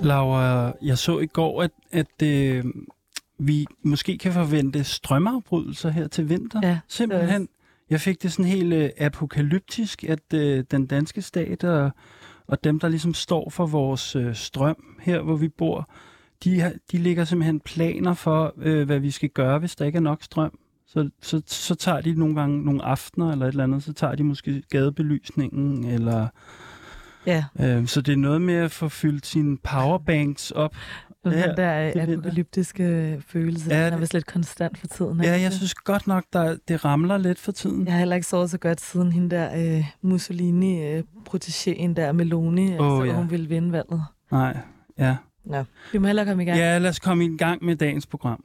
Laura, jeg så i går, at, at øh, vi måske kan forvente strømafbrydelser her til vinter. Ja, Simpelthen. Jeg fik det sådan helt øh, apokalyptisk, at øh, den danske stat og, og dem, der ligesom står for vores øh, strøm her, hvor vi bor, de, har, de ligger simpelthen planer for, øh, hvad vi skal gøre, hvis der ikke er nok strøm. Så, så, så tager de nogle gange nogle aftener eller et eller andet, så tager de måske gadebelysningen, eller Ja, øh, så det er noget med at få fyldt sine powerbanks op. og Ja, den der apokalyptiske følelse, Ja, ja, den er vist lidt konstant for tiden. Ja, den jeg ikke? synes godt nok, der, det ramler lidt for tiden. Jeg har heller ikke sovet så godt siden hende der øh, Mussolini, øh, der, Meloni, Åh, altså, ja. hun ville vinde valget. Nej, ja. Nå, vi må hellere komme i gang. Ja, lad os komme i gang med dagens program.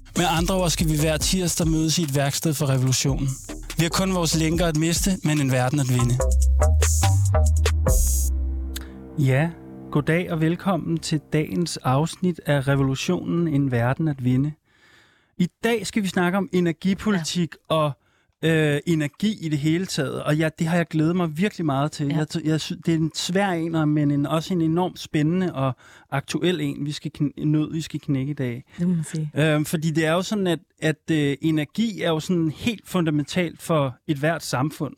Med andre ord skal vi hver tirsdag mødes i et værksted for revolutionen. Vi har kun vores lænker at miste, men en verden at vinde. Ja, goddag og velkommen til dagens afsnit af Revolutionen, en verden at vinde. I dag skal vi snakke om energipolitik ja. og øh, energi i det hele taget, og ja, det har jeg glædet mig virkelig meget til. Ja. Jeg, jeg, det er en svær en, men en, også en enormt spændende og aktuel en, vi skal kn- nød, vi skal knække i dag. Det må man sige. Øhm, fordi det er jo sådan, at, at øh, energi er jo sådan helt fundamentalt for et hvert samfund.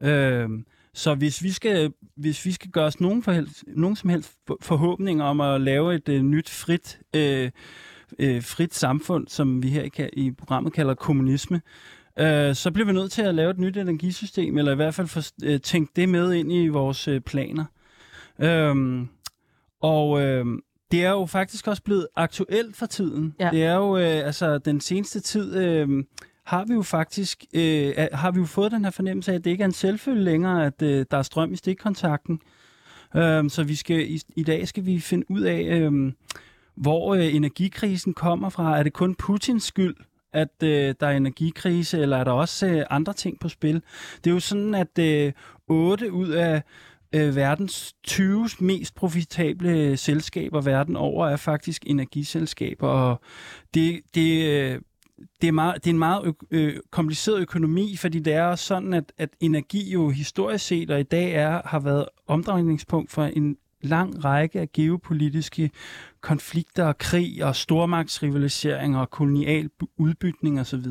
Øhm, så hvis vi skal, hvis vi skal gøre os nogen, for nogen som helst for- forhåbninger om at lave et øh, nyt frit, øh, øh, frit samfund, som vi her i, i programmet kalder kommunisme, øh, så bliver vi nødt til at lave et nyt energisystem, eller i hvert fald for, øh, tænke det med ind i vores øh, planer. Øhm, og øh, det er jo faktisk også blevet aktuelt for tiden. Ja. Det er jo, øh, altså den seneste tid, øh, har vi jo faktisk, øh, har vi jo fået den her fornemmelse af, at det ikke er en selvfølge længere, at øh, der er strøm i stikkontakten. Øh, så vi skal i, i dag skal vi finde ud af, øh, hvor øh, energikrisen kommer fra. Er det kun Putins skyld, at øh, der er energikrise, eller er der også øh, andre ting på spil? Det er jo sådan, at øh, 8 ud af øh, verdens 20 mest profitable selskaber verden over er faktisk energiselskaber, og det, det, øh, det, er, meget, det er en meget ø- øh, kompliceret økonomi, fordi det er også sådan, at, at energi jo historisk set og i dag er, har været omdrejningspunkt for en lang række af geopolitiske konflikter og krig og stormagtsrivalisering og kolonial udbytning osv.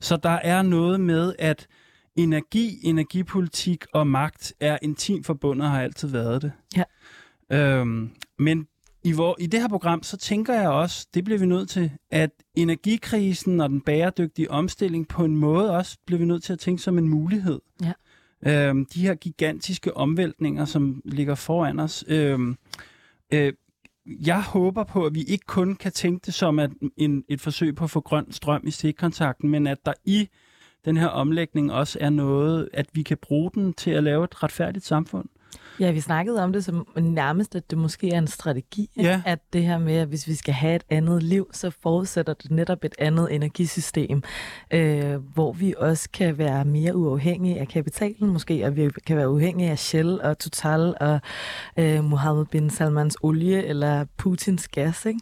Så der er noget med, at energi, energipolitik og magt er intimt forbundet og har altid været det. Ja. Øhm, men i, hvor, i det her program, så tænker jeg også, det bliver vi nødt til, at energikrisen og den bæredygtige omstilling på en måde også bliver vi nødt til at tænke som en mulighed. Ja. Øhm, de her gigantiske omvæltninger, som ligger foran os. Øhm, øh, jeg håber på, at vi ikke kun kan tænke det som at en, et forsøg på at få grøn strøm i stikkontakten, men at der i den her omlægning også er noget, at vi kan bruge den til at lave et retfærdigt samfund. Ja, vi snakkede om det som nærmest, at det måske er en strategi. Ja. At det her med, at hvis vi skal have et andet liv, så forudsætter det netop et andet energisystem, øh, hvor vi også kan være mere uafhængige af kapitalen måske, og vi kan være uafhængige af Shell og Total og øh, Mohammed bin Salmans olie eller Putins gas. Ikke?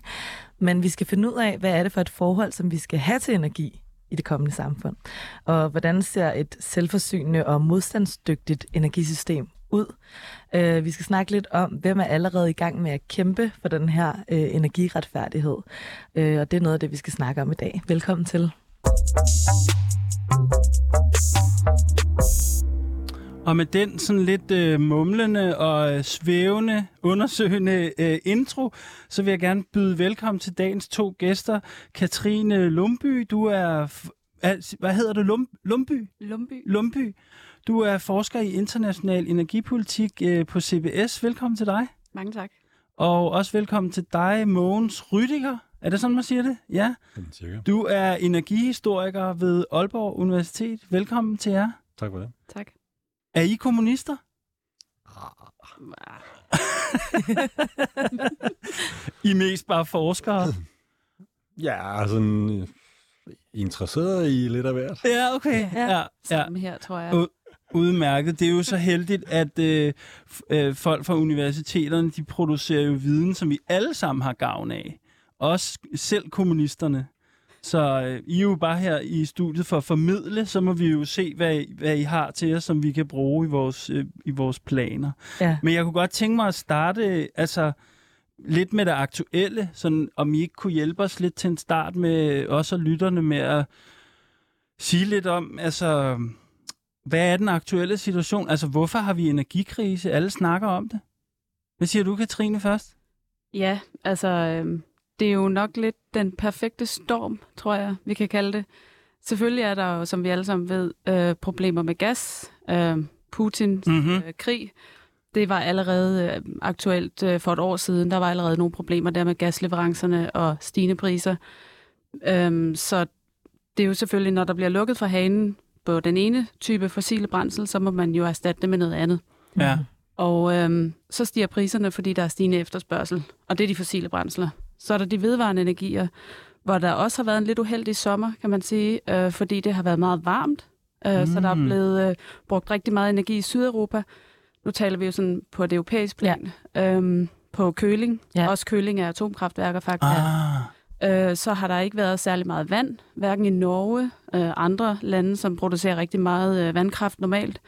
Men vi skal finde ud af, hvad er det for et forhold, som vi skal have til energi i det kommende samfund. Og hvordan ser et selvforsynende og modstandsdygtigt energisystem ud. Øh, vi skal snakke lidt om, hvem er allerede i gang med at kæmpe for den her øh, energiretfærdighed. Øh, og det er noget af det, vi skal snakke om i dag. Velkommen til. Og med den sådan lidt øh, mumlende og øh, svævende, undersøgende øh, intro, så vil jeg gerne byde velkommen til dagens to gæster. Katrine Lumby, du er... f- hvad hedder du? Lum, Lumby? Lumby. Lumby. Du er forsker i international energipolitik øh, på CBS. Velkommen til dig. Mange tak. Og også velkommen til dig, Mogens Rydiger. Er det sådan, man siger det? Ja. Cirka. Du er energihistoriker ved Aalborg Universitet. Velkommen til jer. Tak for det. Tak. Er I kommunister? I er mest bare forskere. Ja, sådan øh, interesseret i lidt af hvert. Ja, okay. Ja, ja. Sammen her, tror jeg. Og- Udmærket. Det er jo så heldigt, at øh, øh, folk fra universiteterne, de producerer jo viden, som vi alle sammen har gavn af. Også selv kommunisterne. Så øh, I er jo bare her i studiet for at formidle, så må vi jo se, hvad, I- hvad I har til os, som vi kan bruge i vores, øh, i vores planer. Ja. Men jeg kunne godt tænke mig at starte altså, lidt med det aktuelle, sådan, om I ikke kunne hjælpe os lidt til en start med også lytterne med at sige lidt om, altså, hvad er den aktuelle situation? Altså, hvorfor har vi energikrise? Alle snakker om det. Hvad siger du, Katrine, først? Ja, altså, øhm, det er jo nok lidt den perfekte storm, tror jeg, vi kan kalde det. Selvfølgelig er der jo, som vi alle sammen ved, øh, problemer med gas. Øh, Putins Mhm. øh, krig, det var allerede øh, aktuelt øh, for et år siden. Der var allerede nogle problemer der med gasleverancerne og stigende priser. Øhm, så det er jo selvfølgelig, når der bliver lukket for hanen på den ene type fossile brændsel, så må man jo erstatte det med noget andet. Ja. Og øhm, så stiger priserne, fordi der er stigende efterspørgsel, og det er de fossile brændsler. Så er der de vedvarende energier, hvor der også har været en lidt uheldig sommer, kan man sige, øh, fordi det har været meget varmt. Øh, mm. Så der er Mm. blevet øh, brugt rigtig meget energi i Sydeuropa. Nu taler vi jo sådan på et europæisk plan. Ja. Øhm, på køling. Ja. Ja. Også køling af atomkraftværker faktisk. Ah, Øh, så har der ikke været særlig meget vand, hverken i Norge, øh, andre lande, som producerer rigtig meget øh, vandkraft normalt,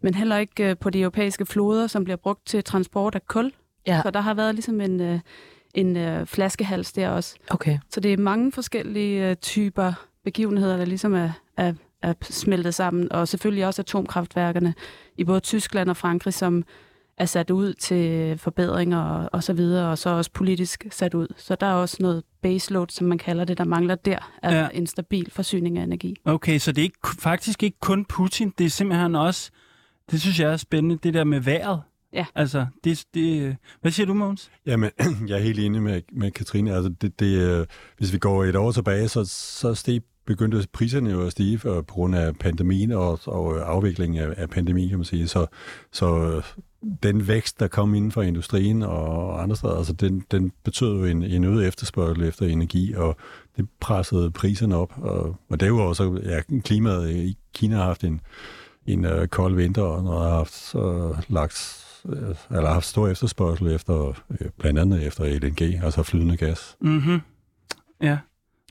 men heller ikke øh, på de europæiske floder, som bliver brugt til transport af kul. Ja. Så der har været ligesom en, øh, en øh, flaskehals der også. Okay. Så det er mange forskellige øh, typer begivenheder, der ligesom er, er, er smeltet sammen, og selvfølgelig også atomkraftværkerne i både Tyskland og Frankrig, som er sat ud til forbedringer og, og så videre, og så også politisk sat ud. Så der er også noget baseload, som man kalder det, der mangler der, altså Ja. en stabil forsyning af energi. okay, så det er ikke, faktisk ikke kun Putin, det er simpelthen også, det synes jeg er spændende, det der med vejret. Ja. Altså, det, det, hvad siger du, Måns? Jamen, jeg er helt enig med, med Katrine. Altså, det, det, øh, hvis vi går et år tilbage, så, så steg, begyndte priserne jo at stige for, på grund af pandemien og, og afviklingen af, af pandemien, kan man sige. Så, så øh, den vækst, der kom inden for industrien og andre steder, altså den, den betød jo en, en øget efterspørgsel efter energi, og det pressede priserne op. Og, og derudover så, ja, klimaet i Kina har haft en, en øh, kold vinter, og når har haft øh, lagt øh, eller haft stor efterspørgsel efter, øh, blandt andet efter LNG, altså flydende gas. Mhm. Ja.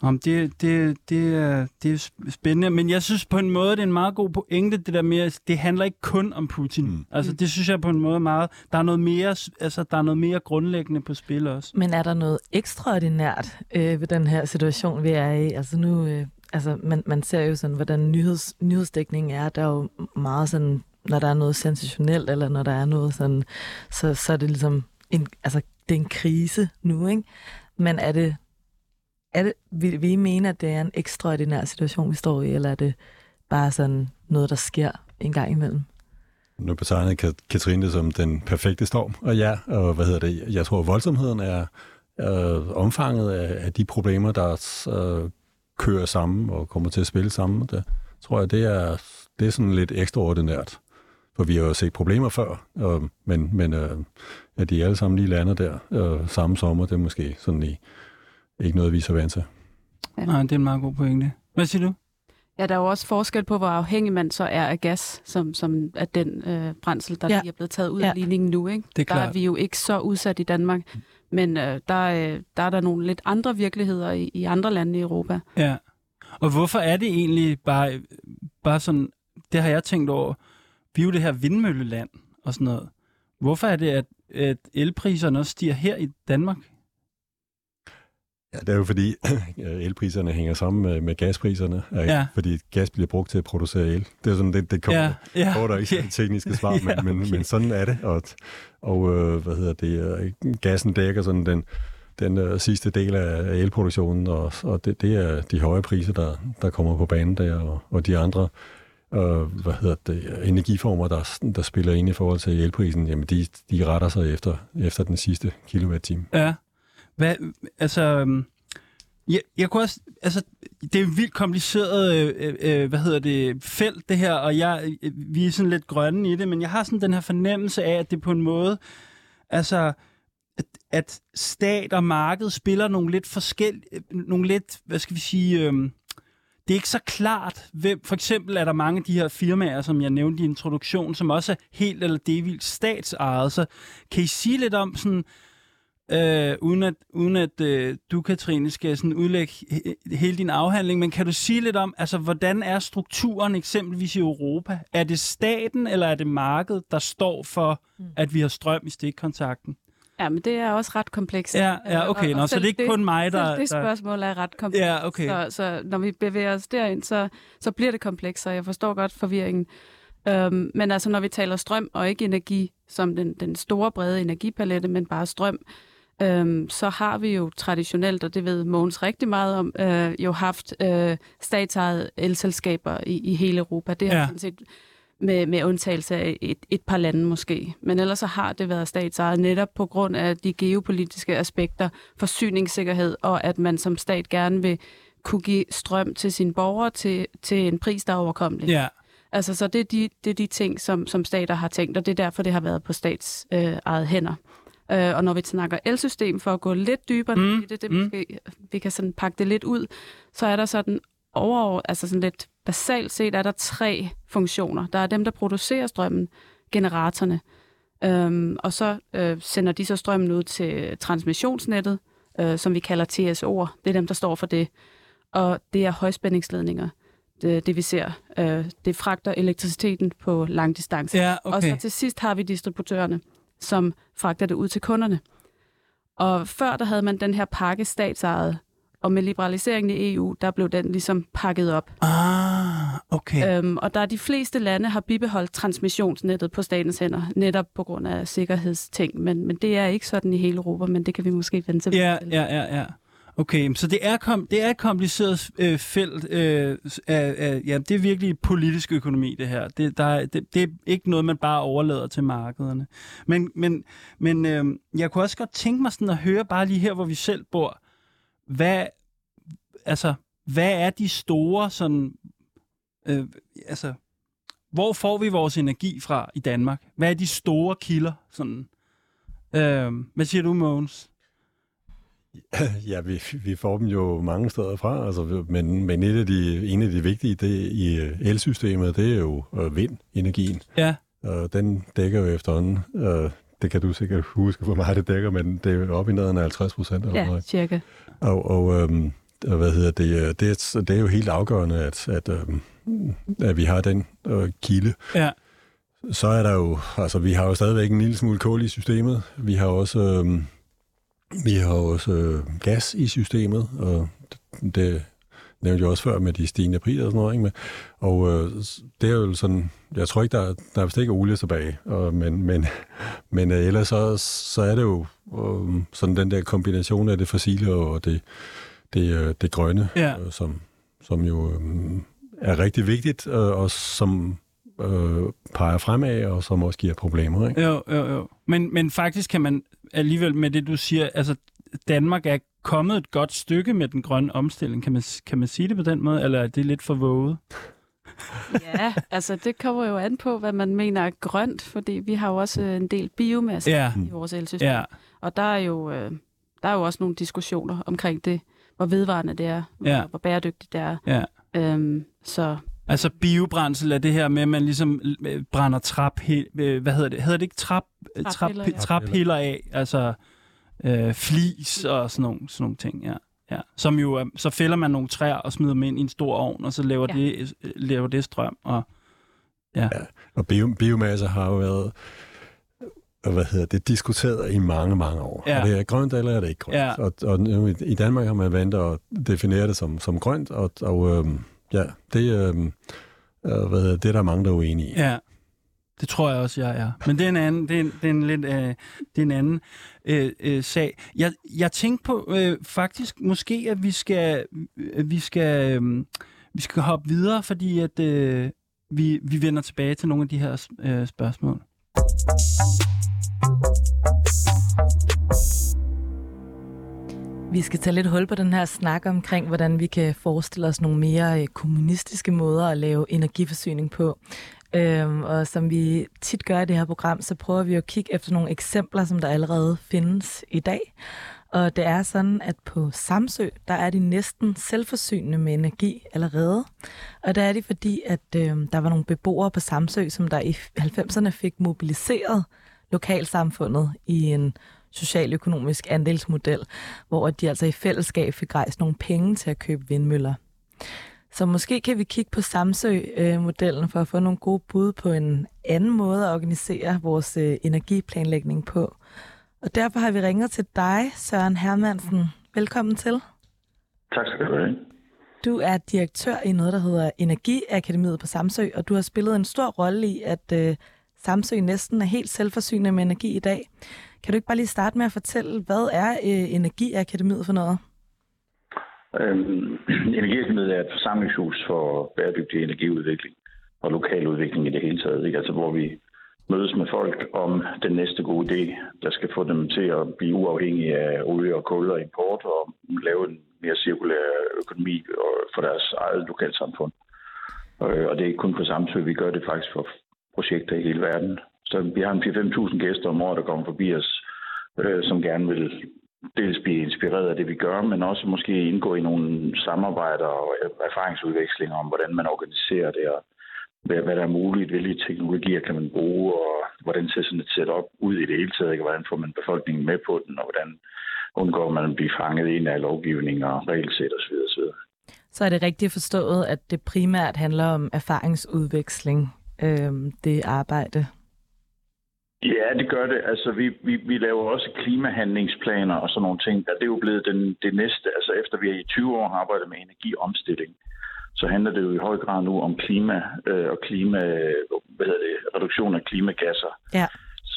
Om det, det, det, er, det er sp- spændende, men jeg synes på en måde, det er en meget god pointe, det der med, at det handler ikke kun om Putin. Mm. Mm. Altså det synes jeg på en måde meget, der er noget mere, altså der er noget mere grundlæggende på spil også. Men er der noget ekstraordinært øh, ved den her situation, vi er i? Altså nu, øh, altså man, man ser jo sådan, hvordan nyheds, nyhedsdækningen er. Der er jo meget sådan, når der er noget sensationelt, eller når der er noget sådan, så, så er det ligesom, en, altså det er en krise nu, ikke? Men er det, er det vil, vi mene, at det er en ekstraordinær situation, vi står i, eller er det bare sådan noget, der sker en gang imellem? Nu betegnede Katrine det som den perfekte storm, og ja, og hvad hedder det, jeg tror, voldsomheden er øh, omfanget af, af de problemer, der øh, kører sammen og kommer til at spille sammen. Det tror jeg, det er, det er sådan lidt ekstraordinært. For vi har jo set problemer før, øh, men, men øh, at de alle sammen lige lander der øh, samme sommer, det er måske sådan i, ikke noget, vi er så vant til. Ja. Nej, det er en meget god pointe. Hvad siger du? Ja, der er jo også forskel på, hvor afhængig man så er af gas, som, som er den øh, brændsel, der Ja. lige er blevet taget ud Ja. af ligningen nu. Ikke? Det er der klart. er vi jo ikke så udsat i Danmark, men øh, der, øh, der er der nogle lidt andre virkeligheder i, i andre lande i Europa. Ja. Og hvorfor er det egentlig bare, bare sådan, det har jeg tænkt over, vi er jo det her vindmølleland og sådan noget. hvorfor er det, at, at elpriserne også stiger her i Danmark? Ja, det er jo fordi, elpriserne hænger sammen med, gaspriserne, ikke? Ja. fordi gas bliver brugt til at producere el. Det er sådan, det, det kommer, Ja, ja, der ikke okay. tekniske svar, men, Ja, men, okay. men sådan er det. Og, og øh, hvad hedder det, øh, gassen dækker sådan den, den øh, sidste del af elproduktionen, og, og det, det er de høje priser, der, der kommer på banen der, og, og de andre øh, hvad hedder det, energiformer, der, der spiller ind i forhold til elprisen, jamen de, de retter sig efter, efter den sidste kilowatt-time. Ja. Hvad, altså, øhm, jeg, jeg kunne også, altså, det er et vildt kompliceret, øh, øh, øh, hvad hedder det, felt det her, og jeg, øh, vi er sådan lidt grønne i det, men jeg har sådan den her fornemmelse af, at det på en måde, altså, at, at stat og marked spiller nogle lidt forskellige, øh, nogle lidt, hvad skal vi sige, øh, det er ikke så klart, hvem, for eksempel er der mange af de her firmaer, som jeg nævnte i introduktionen, som også er helt eller delvis statsejet, så kan I sige lidt om sådan, øh, uden at, uden at øh, du, Katrine, skal sådan udlægge he- hele din afhandling, men kan du sige lidt om, altså, hvordan er strukturen eksempelvis i Europa? Er det staten, eller er det markedet, der står for, at vi har strøm i stikkontakten? Ja, men det er også ret komplekst. Ja, ja okay, Nå, og så det er ikke kun mig, der... Det spørgsmål er ret komplekst. Ja, okay. Så, så når vi bevæger os derind, så, så bliver det komplekst, og jeg forstår godt forvirringen. Øhm, men altså, når vi taler strøm og ikke energi som den, den store brede energipalette, men bare strøm, øhm, så har vi jo traditionelt, og det ved Mogens rigtig meget om, øh, jo haft øh, statsejede elselskaber i, i hele Europa. Det har Ja. sådan set med, med undtagelse af et, et par lande måske. Men ellers så har det været statsejet netop på grund af de geopolitiske aspekter, forsyningssikkerhed og at man som stat gerne vil kunne give strøm til sine borgere til, til en pris, der er overkommelig. Ja, Altså, så det er de, det er de ting, som, som stater har tænkt, og det er derfor, det har været på stats øh, eget hænder. Øh, og når vi snakker elsystem, for at gå lidt dybere Mm, i det, det mm. måske, vi kan sådan pakke det lidt ud, så er der sådan over, altså sådan lidt basalt set, er der tre funktioner. Der er dem, der producerer strømmen, generatorerne, øhm, og så øh, sender de så strømmen ud til transmissionsnettet, øh, som vi kalder TSO'er. Det er dem, der står for det. Og det er højspændingsledninger. Det, det vi ser, øh, det fragter elektriciteten på lang distance. ja Og okay. så til sidst har vi distributørerne, som fragter det ud til kunderne. Og før der havde man den her pakke statsejet, og med liberaliseringen i EU, der blev den ligesom pakket op. Ah, okay. Øhm, og der er de fleste lande har bibeholdt transmissionsnettet på statens hænder, netop på grund af sikkerhedsting. Men, men det er ikke sådan i hele Europa, men det kan vi måske vende tilbage Ja, til. ja, ja, ja. Okay, så det er, kom, det er et kompliceret øh, felt. Øh, af, af, ja, det er virkelig politisk økonomi, det her. Det, der det, det er ikke noget, man bare overlader til markederne. Men, men, men øh, jeg kunne også godt tænke mig sådan at høre, bare lige her, hvor vi selv bor, hvad, altså, hvad er de store sådan, øh, altså, hvor får vi vores energi fra i Danmark? Hvad er de store kilder? Sådan, øh, hvad siger du, Mogens? Ja, vi, vi får dem jo mange steder fra, altså, men, men et af de, en af de vigtige det, i øh, elsystemet, det er jo øh, vindenergien. Ja, Og den dækker jo efterhånden, øh, det kan du sikkert huske, hvor meget det dækker, men det er jo op i neden af 50 procent. eller Ja, noget. cirka. Og, og øhm, og hvad hedder det, øh, det, er, det er jo helt afgørende, at, at, øhm, at vi har den øh, kilde. ja. Så er der jo, altså vi har jo stadigvæk en lille smule kul i systemet. Vi har også, øhm, vi har også øh, gas i systemet, og det, det nævnte jeg også før med de stigende priser og sådan noget. Ikke? Og øh, det er jo sådan, jeg tror ikke, der, der er vist ikke olie tilbage, og, men, men, men øh, ellers så, så er det jo øh, sådan den der kombination af det fossile og det, det, øh, det grønne, Ja. øh, som, som jo øh, er rigtig vigtigt, øh, og som øh, peger fremad, og som også giver problemer. Ikke? Jo, jo, jo. Men, men faktisk kan man alligevel med det, du siger, altså Danmark er kommet et godt stykke med den grønne omstilling. Kan man, kan man sige det på den måde, eller er det lidt for våget? Ja, altså det kommer jo an på, hvad man mener er grønt, fordi vi har jo også øh, en del biomasse Ja, i vores elsystem. ja, Og der er, jo, øh, der er jo også nogle diskussioner omkring det, hvor vedvarende det er, hvor, Ja. hvor bæredygtigt det er. ja. Øhm, så Altså biobrændsel er det her med, at man ligesom øh, brænder trap, øh, hvad hedder det? Hedder det ikke trap, øh, trap, Traphiller, ja. traphiller af? Altså øh, flis og sådan nogle, sådan nogle ting, ja. Ja, som jo, er- så fælder man nogle træer og smider dem ind i en stor ovn, og så laver, Ja. det, laver det strøm. Og, Og bio, biomasse har jo været hvad hedder det, diskuteret i mange, mange år. Ja. Er det grønt, eller er det ikke grønt? Ja. Og, og nu i- Danmark har man valgt at definere det som, som grønt, og, og øhm, ja, det, øh, øh, hvad det er der mange, der er uenige i. Ja, det tror jeg også, jeg er. Men det er en anden, det er en, det er en lidt, øh, det er en anden øh, øh, sag. Jeg, jeg tænkte på øh, faktisk måske, at vi skal, øh, vi skal, øh, vi skal hoppe videre, fordi at øh, vi, vi vender tilbage til nogle af de her øh, spørgsmål. Vi skal tage lidt hul på den her snak omkring, hvordan vi kan forestille os nogle mere øh, kommunistiske måder at lave energiforsyning på. Øhm, og som vi tit gør i det her program, så prøver vi at kigge efter nogle eksempler, som der allerede findes i dag. Og det er sådan, at på Samsø, der er de næsten selvforsynende med energi allerede. Og der er det fordi, at øh, der var nogle beboere på Samsø, som der i 90'erne fik mobiliseret lokalsamfundet i en socialøkonomisk andelsmodel, hvor de altså i fællesskab fik rejst nogle penge til at købe vindmøller. Så måske kan vi kigge på Samsø-modellen for at få nogle gode bud på en anden måde at organisere vores øh, energiplanlægning på. Og derfor har vi ringet til dig, Søren Hermansen. Velkommen til. Tak skal du have. Du er direktør i noget, der hedder Energiakademiet på Samsø, og du har spillet en stor rolle i, at øh, Samsø næsten er helt selvforsynende med energi i dag. Kan du ikke bare lige starte med at fortælle, hvad er øh, Energiakademiet for noget? Øhm, Energiakademiet er et forsamlingshus for bæredygtig energiudvikling og lokal udvikling i det hele taget. Ikke? Altså, hvor vi mødes med folk om den næste gode idé, der skal få dem til at blive uafhængige af olie og kul og import og lave en mere cirkulær økonomi og- for deres eget lokalsamfund. Øh, og det er ikke kun på Samsø, vi gør det faktisk for projekter i hele verden. Så vi har en 4-5.000 gæster om året, der kommer forbi os, øh, som gerne vil dels blive inspireret af det, vi gør, men også måske indgå i nogle samarbejder og erfaringsudvekslinger om, hvordan man organiserer det, og hvad, hvad der er muligt, hvilke teknologier kan man bruge, og hvordan ser sådan et setup ud i det hele taget, ikke? hvordan får man befolkningen med på den, og hvordan undgår man at blive fanget ind af lovgivning og regelsæt osv. osv. Så er det rigtigt forstået, at det primært handler om erfaringsudveksling, øh, det arbejde. Ja, det gør det. Altså, vi, vi, vi laver også klimahandlingsplaner og sådan nogle ting. Det er jo blevet den, det næste. Altså, efter vi i 20 år har arbejdet med energiomstilling, så handler det jo i høj grad nu om klima øh, og klima, hvad hedder det, reduktion af klimagasser. Ja.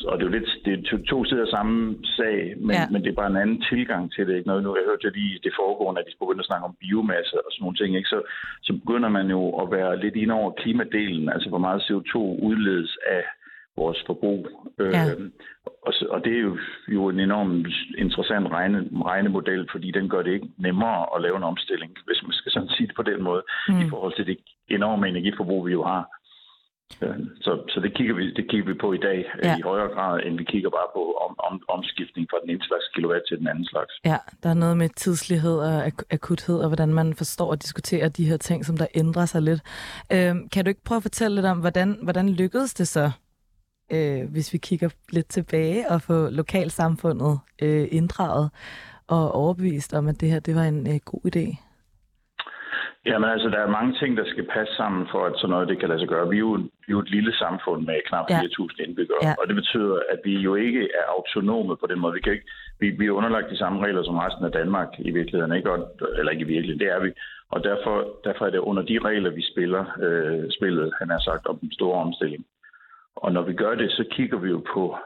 Og det er jo lidt det er to, to sider samme sag, men, ja. men det er bare en anden tilgang til det. Ikke? Noget, nu jeg hørte jeg lige det foregående, at de begyndte at snakke om biomasse og sådan nogle ting. Ikke? Så, så begynder man jo at være lidt ind over klimadelen, altså hvor meget CO2 udledes af vores forbrug. Ja. Øh, og, og det er jo, jo en enormt interessant regne, regnemodel, fordi den gør det ikke nemmere at lave en omstilling, hvis man skal sådan sige det på den måde, Mm. i forhold til det enorme energiforbrug, vi jo har. Øh, Så, så det, kigger vi, det kigger vi på i dag Ja. ja. i højere grad, end vi kigger bare på om, om, omskiftning fra den ene slags kilowatt til den anden slags. Ja, der er noget med tidslighed og ak- akuthed, og hvordan man forstår og diskuterer de her ting, som der ændrer sig lidt. Øhm, kan du ikke prøve at fortælle lidt om, hvordan, hvordan lykkedes det så, øh, hvis vi kigger lidt tilbage, og få lokalsamfundet øh, inddraget og overbevist om, at det her det var en øh, god idé? Jamen altså, der er mange ting, der skal passe sammen for, at sådan noget det kan lade sig gøre. Vi er jo, vi er jo et lille samfund med knap Ja. 4.000 indbyggere, Ja. og det betyder, at vi jo ikke er autonome på den måde. Vi, kan ikke, vi, vi er underlagt de samme regler som resten af Danmark i virkeligheden, ikke? Og, eller ikke i virkeligheden, det er vi. Og derfor, derfor er det under de regler, vi spiller øh, spillet, han har sagt, om den store omstilling. Og når vi gør det, så kigger vi jo på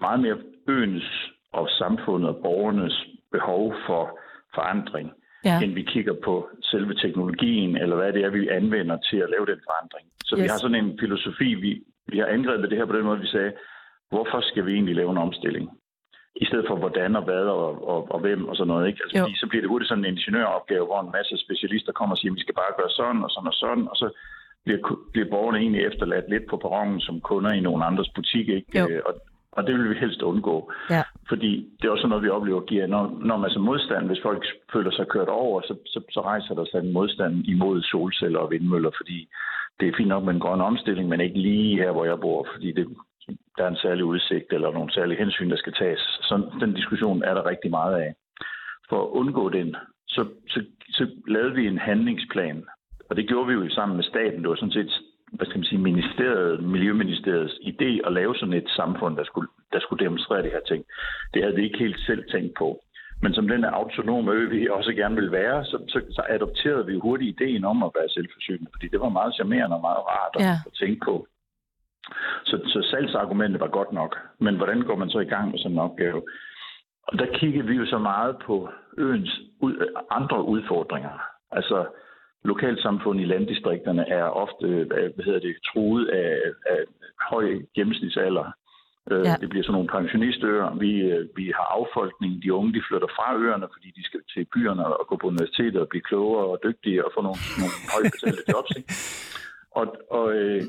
meget mere øens og samfundet og borgernes behov for forandring Ja, end vi kigger på selve teknologien, eller hvad det er, vi anvender til at lave den forandring. Så yes. vi har sådan en filosofi, vi, vi har angrebet det her på den måde, vi sagde, hvorfor skal vi egentlig lave en omstilling? I stedet for hvordan og hvad og, og, og hvem og sådan noget. Ikke? Altså, fordi så bliver det hurtigt sådan en ingeniøropgave, hvor en masse specialister kommer og siger, vi skal bare gøre sådan og sådan og sådan, og så bliver, bliver borgerne egentlig efterladt lidt på perronen som kunder i nogen andres butik. Ikke? Jo. Øh, Og, og det vil vi helst undgå. ja, Fordi det er også noget, vi oplever giver, når, når man så modstand, hvis folk føler sig kørt over, så, så, så rejser der sig en modstand imod solceller og vindmøller, fordi det er fint nok med en grøn omstilling, men ikke lige her, hvor jeg bor, fordi det, der er en særlig udsigt eller nogle særlige hensyn, der skal tages. Så den diskussion er der rigtig meget af. For at undgå den, så, så, så lavede vi en handlingsplan, og det gjorde vi jo sammen med staten. Det var sådan set hvad skal man sige, ministeriet, Miljøministeriets idé at lave sådan et samfund, der skulle der skulle demonstrere det her ting. Det havde vi ikke helt selv tænkt på. Men som den autonome ø, vi også gerne vil være, så, så, så adopterede vi hurtigt ideen om at være selvforsynende, fordi det var meget charmerende og meget rart at, Ja. at tænke på. Så, så salgsargumentet var godt nok. Men hvordan går man så i gang med sådan en opgave? Og der kiggede vi jo så meget på øens ud, andre udfordringer. Altså, lokalsamfund i landdistrikterne er ofte øh, hvad hedder det, truet af, af høj gennemsnitsalder. Ja. Ja. Det bliver sådan nogle pensionistøer. Vi, øh, vi har affolkning. De unge de flytter fra øerne, fordi de skal til byerne og gå på universitetet og blive klogere og dygtige og få nogle, nogle højt betalte jobs. Ikke? Og, og, øh,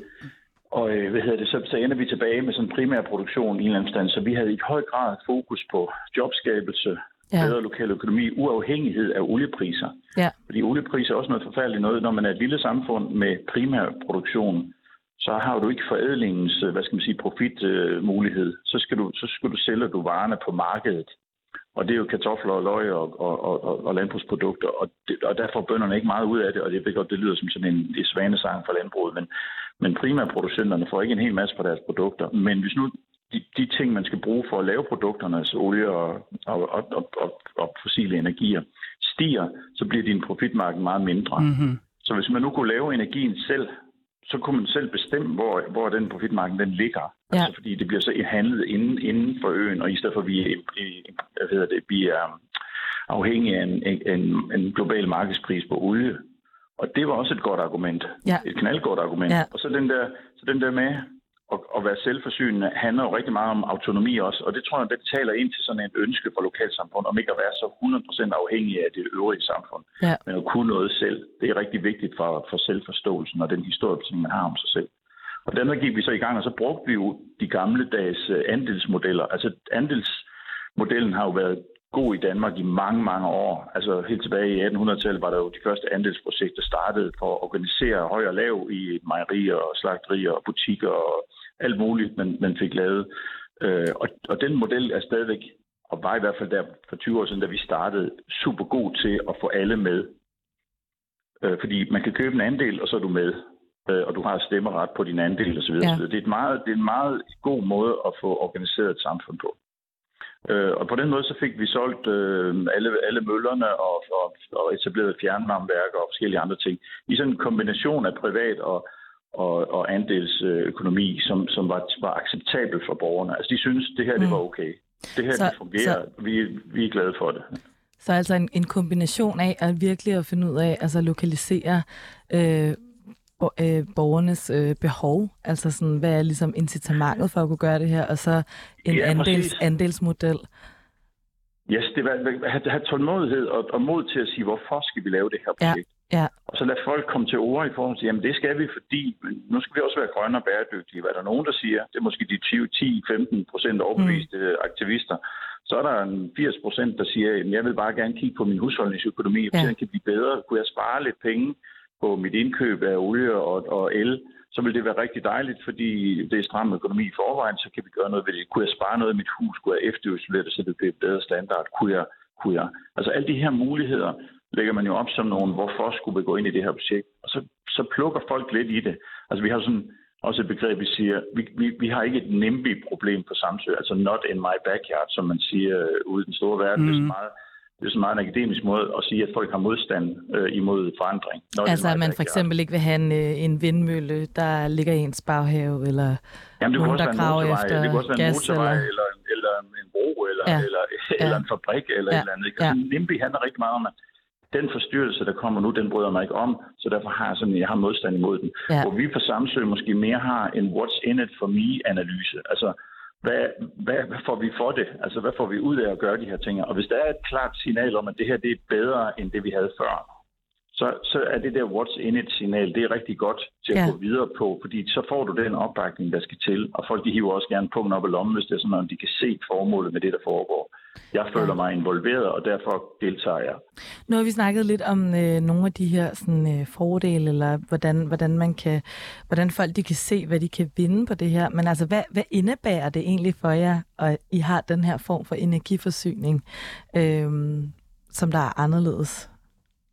og øh, hvad hedder det, så, så ender vi tilbage med sådan primær produktion i en eller anden stand. Så vi havde i høj grad fokus på jobskabelse, Ja. bedre lokal økonomi, uafhængighed af oliepriser. Ja. Fordi oliepriser er også noget forfærdeligt noget. Når man er et lille samfund med primær produktion, så har du ikke forædlingens, øh, hvad skal man sige, profitmulighed. Så skal du, så skal du sælge du varerne på markedet. Og det er jo kartofler og løg og, og, og, og, landbrugsprodukter, og, det, og der får bønderne ikke meget ud af det, og det godt, det lyder som sådan en, en svanesang for landbruget, men, men primærproducenterne får ikke en hel masse på deres produkter. Men hvis nu de, de ting, man skal bruge for at lave produkterne, altså olie og, og, og, og, og, fossile energier, stiger, så bliver din profitmarked meget mindre. Mm-hmm. Så hvis man nu kunne lave energien selv, så kunne man selv bestemme, hvor, hvor den profitmarked den ligger. Ja. Altså, fordi det bliver så handlet inden, inden for øen, og i stedet for, at vi, hvad hedder det, vi er afhængige af en, en, en global markedspris på olie. Og det var også et godt argument. Ja. Et knaldgodt argument. Ja. Og så den der, så den der med at, at være selvforsynende handler jo rigtig meget om autonomi også. Og det tror jeg, det taler ind til sådan et ønske for lokalsamfund, om ikke at være så 100% afhængig af det øvrige samfund Ja. men at kunne noget selv. Det er rigtig vigtigt for, for selvforståelsen og den historie, man har om sig selv. Og dermed gik vi så i gang, og så brugte vi jo de gamle dages øh, andelsmodeller. Altså andelsmodellen har jo været god i Danmark i mange, mange år. Altså helt tilbage i 1800-tallet var der jo de første andelsprojekter startet for at organisere høj og lav i mejerier og slagterier og butikker og alt muligt, man, man fik lavet. Øh, og, og den model er stadigvæk, og var i hvert fald der for 20 år siden, da vi startede, super god til at få alle med. Øh, fordi man kan købe en andel, og så er du med. Øh, og du har stemmeret på din andel osv. Ja. Det, er et meget, det er en meget god måde at få organiseret et samfund på. Øh, og på den måde så fik vi solgt øh, alle, alle møllerne og, og, og etableret fjernvarmeværker og forskellige andre ting i sådan en kombination af privat og, og, og andelsøkonomi, som, som var, var acceptabel for borgerne. Altså de synes, det her det var okay. Det her Så- det fungerer. Vi, vi er glade for det. Så altså en, en kombination af at virkelig at finde ud af, altså lokalisere øh, bo- øh, borgernes øh, behov, altså sådan, hvad er ligesom incitamentet for at kunne gøre det her, og så en Ja, andels, præcis. andelsmodel. Yes, det var at have, have tålmodighed og, og mod til at sige, hvorfor skal vi lave det her projekt? Ja, Og så lad folk komme til ord i forhold til, jamen det skal vi, fordi nu skal vi også være grønne og bæredygtige. Hvad er der nogen, der siger? Det er måske de 10-15 procent overbeviste mm. aktivister. Så er der en 80 procent, der siger, jamen jeg vil bare gerne kigge på min husholdningsøkonomi, Ja. ja. den kan blive bedre. Kunne jeg spare lidt penge på mit indkøb af olie og, og el, så vil det være rigtig dejligt, fordi det er stram økonomi i forvejen, så kan vi gøre noget ved det. Kunne jeg spare noget i mit hus? Kunne jeg efterisolere det, så det bliver bedre standard? Kunne jeg, kunne jeg? Altså alle de her muligheder lægger man jo op som nogen, hvorfor skulle vi gå ind i det her projekt? Og så, så plukker folk lidt i det. Altså vi har sådan også et begreb, vi siger, vi, vi, vi har ikke et NIMBY-problem på Samsø, altså not in my backyard, som man siger øh, ude i den store verden. Mm. Det er så meget det er så meget en akademisk måde at sige, at folk har modstand øh, imod forandring. In altså at man for eksempel ikke vil have en, øh, en vindmølle, der ligger i ens baghave, eller Jamen, det nogen, der graver efter det kunne også være en motorvej, eller- eller, eller, en bro, eller, Ja. eller, eller Ja. en fabrik, eller Ja. et eller andet. Ikke? Ja. Altså, NIMBY handler rigtig meget om, at den forstyrrelse, der kommer nu, den bryder mig ikke om, så derfor har jeg sådan, jeg har modstand imod den. Ja. Hvor vi på Samsø måske mere har en what's in it for me-analyse. Altså, hvad, hvad, hvad får vi for det? Altså, hvad får vi ud af at gøre de her ting? Og hvis der er et klart signal om, at det her det er bedre end det, vi havde før, så, så er det der what's in it signal, det er rigtig godt til at ja. gå videre på, fordi så får du den opbakning, der skal til. Og folk de hiver også gerne pungen op i lommen, hvis det er sådan, at de kan se formålet med det, der foregår. Jeg føler mig involveret, og derfor deltager jeg. Nu har vi snakket lidt om øh, nogle af de her sådan, øh, fordele, eller hvordan, hvordan, man kan, hvordan folk de kan se, hvad de kan vinde på det her. Men altså, hvad, hvad indebærer det egentlig for jer, at I har den her form for energiforsyning, øh, som der er anderledes?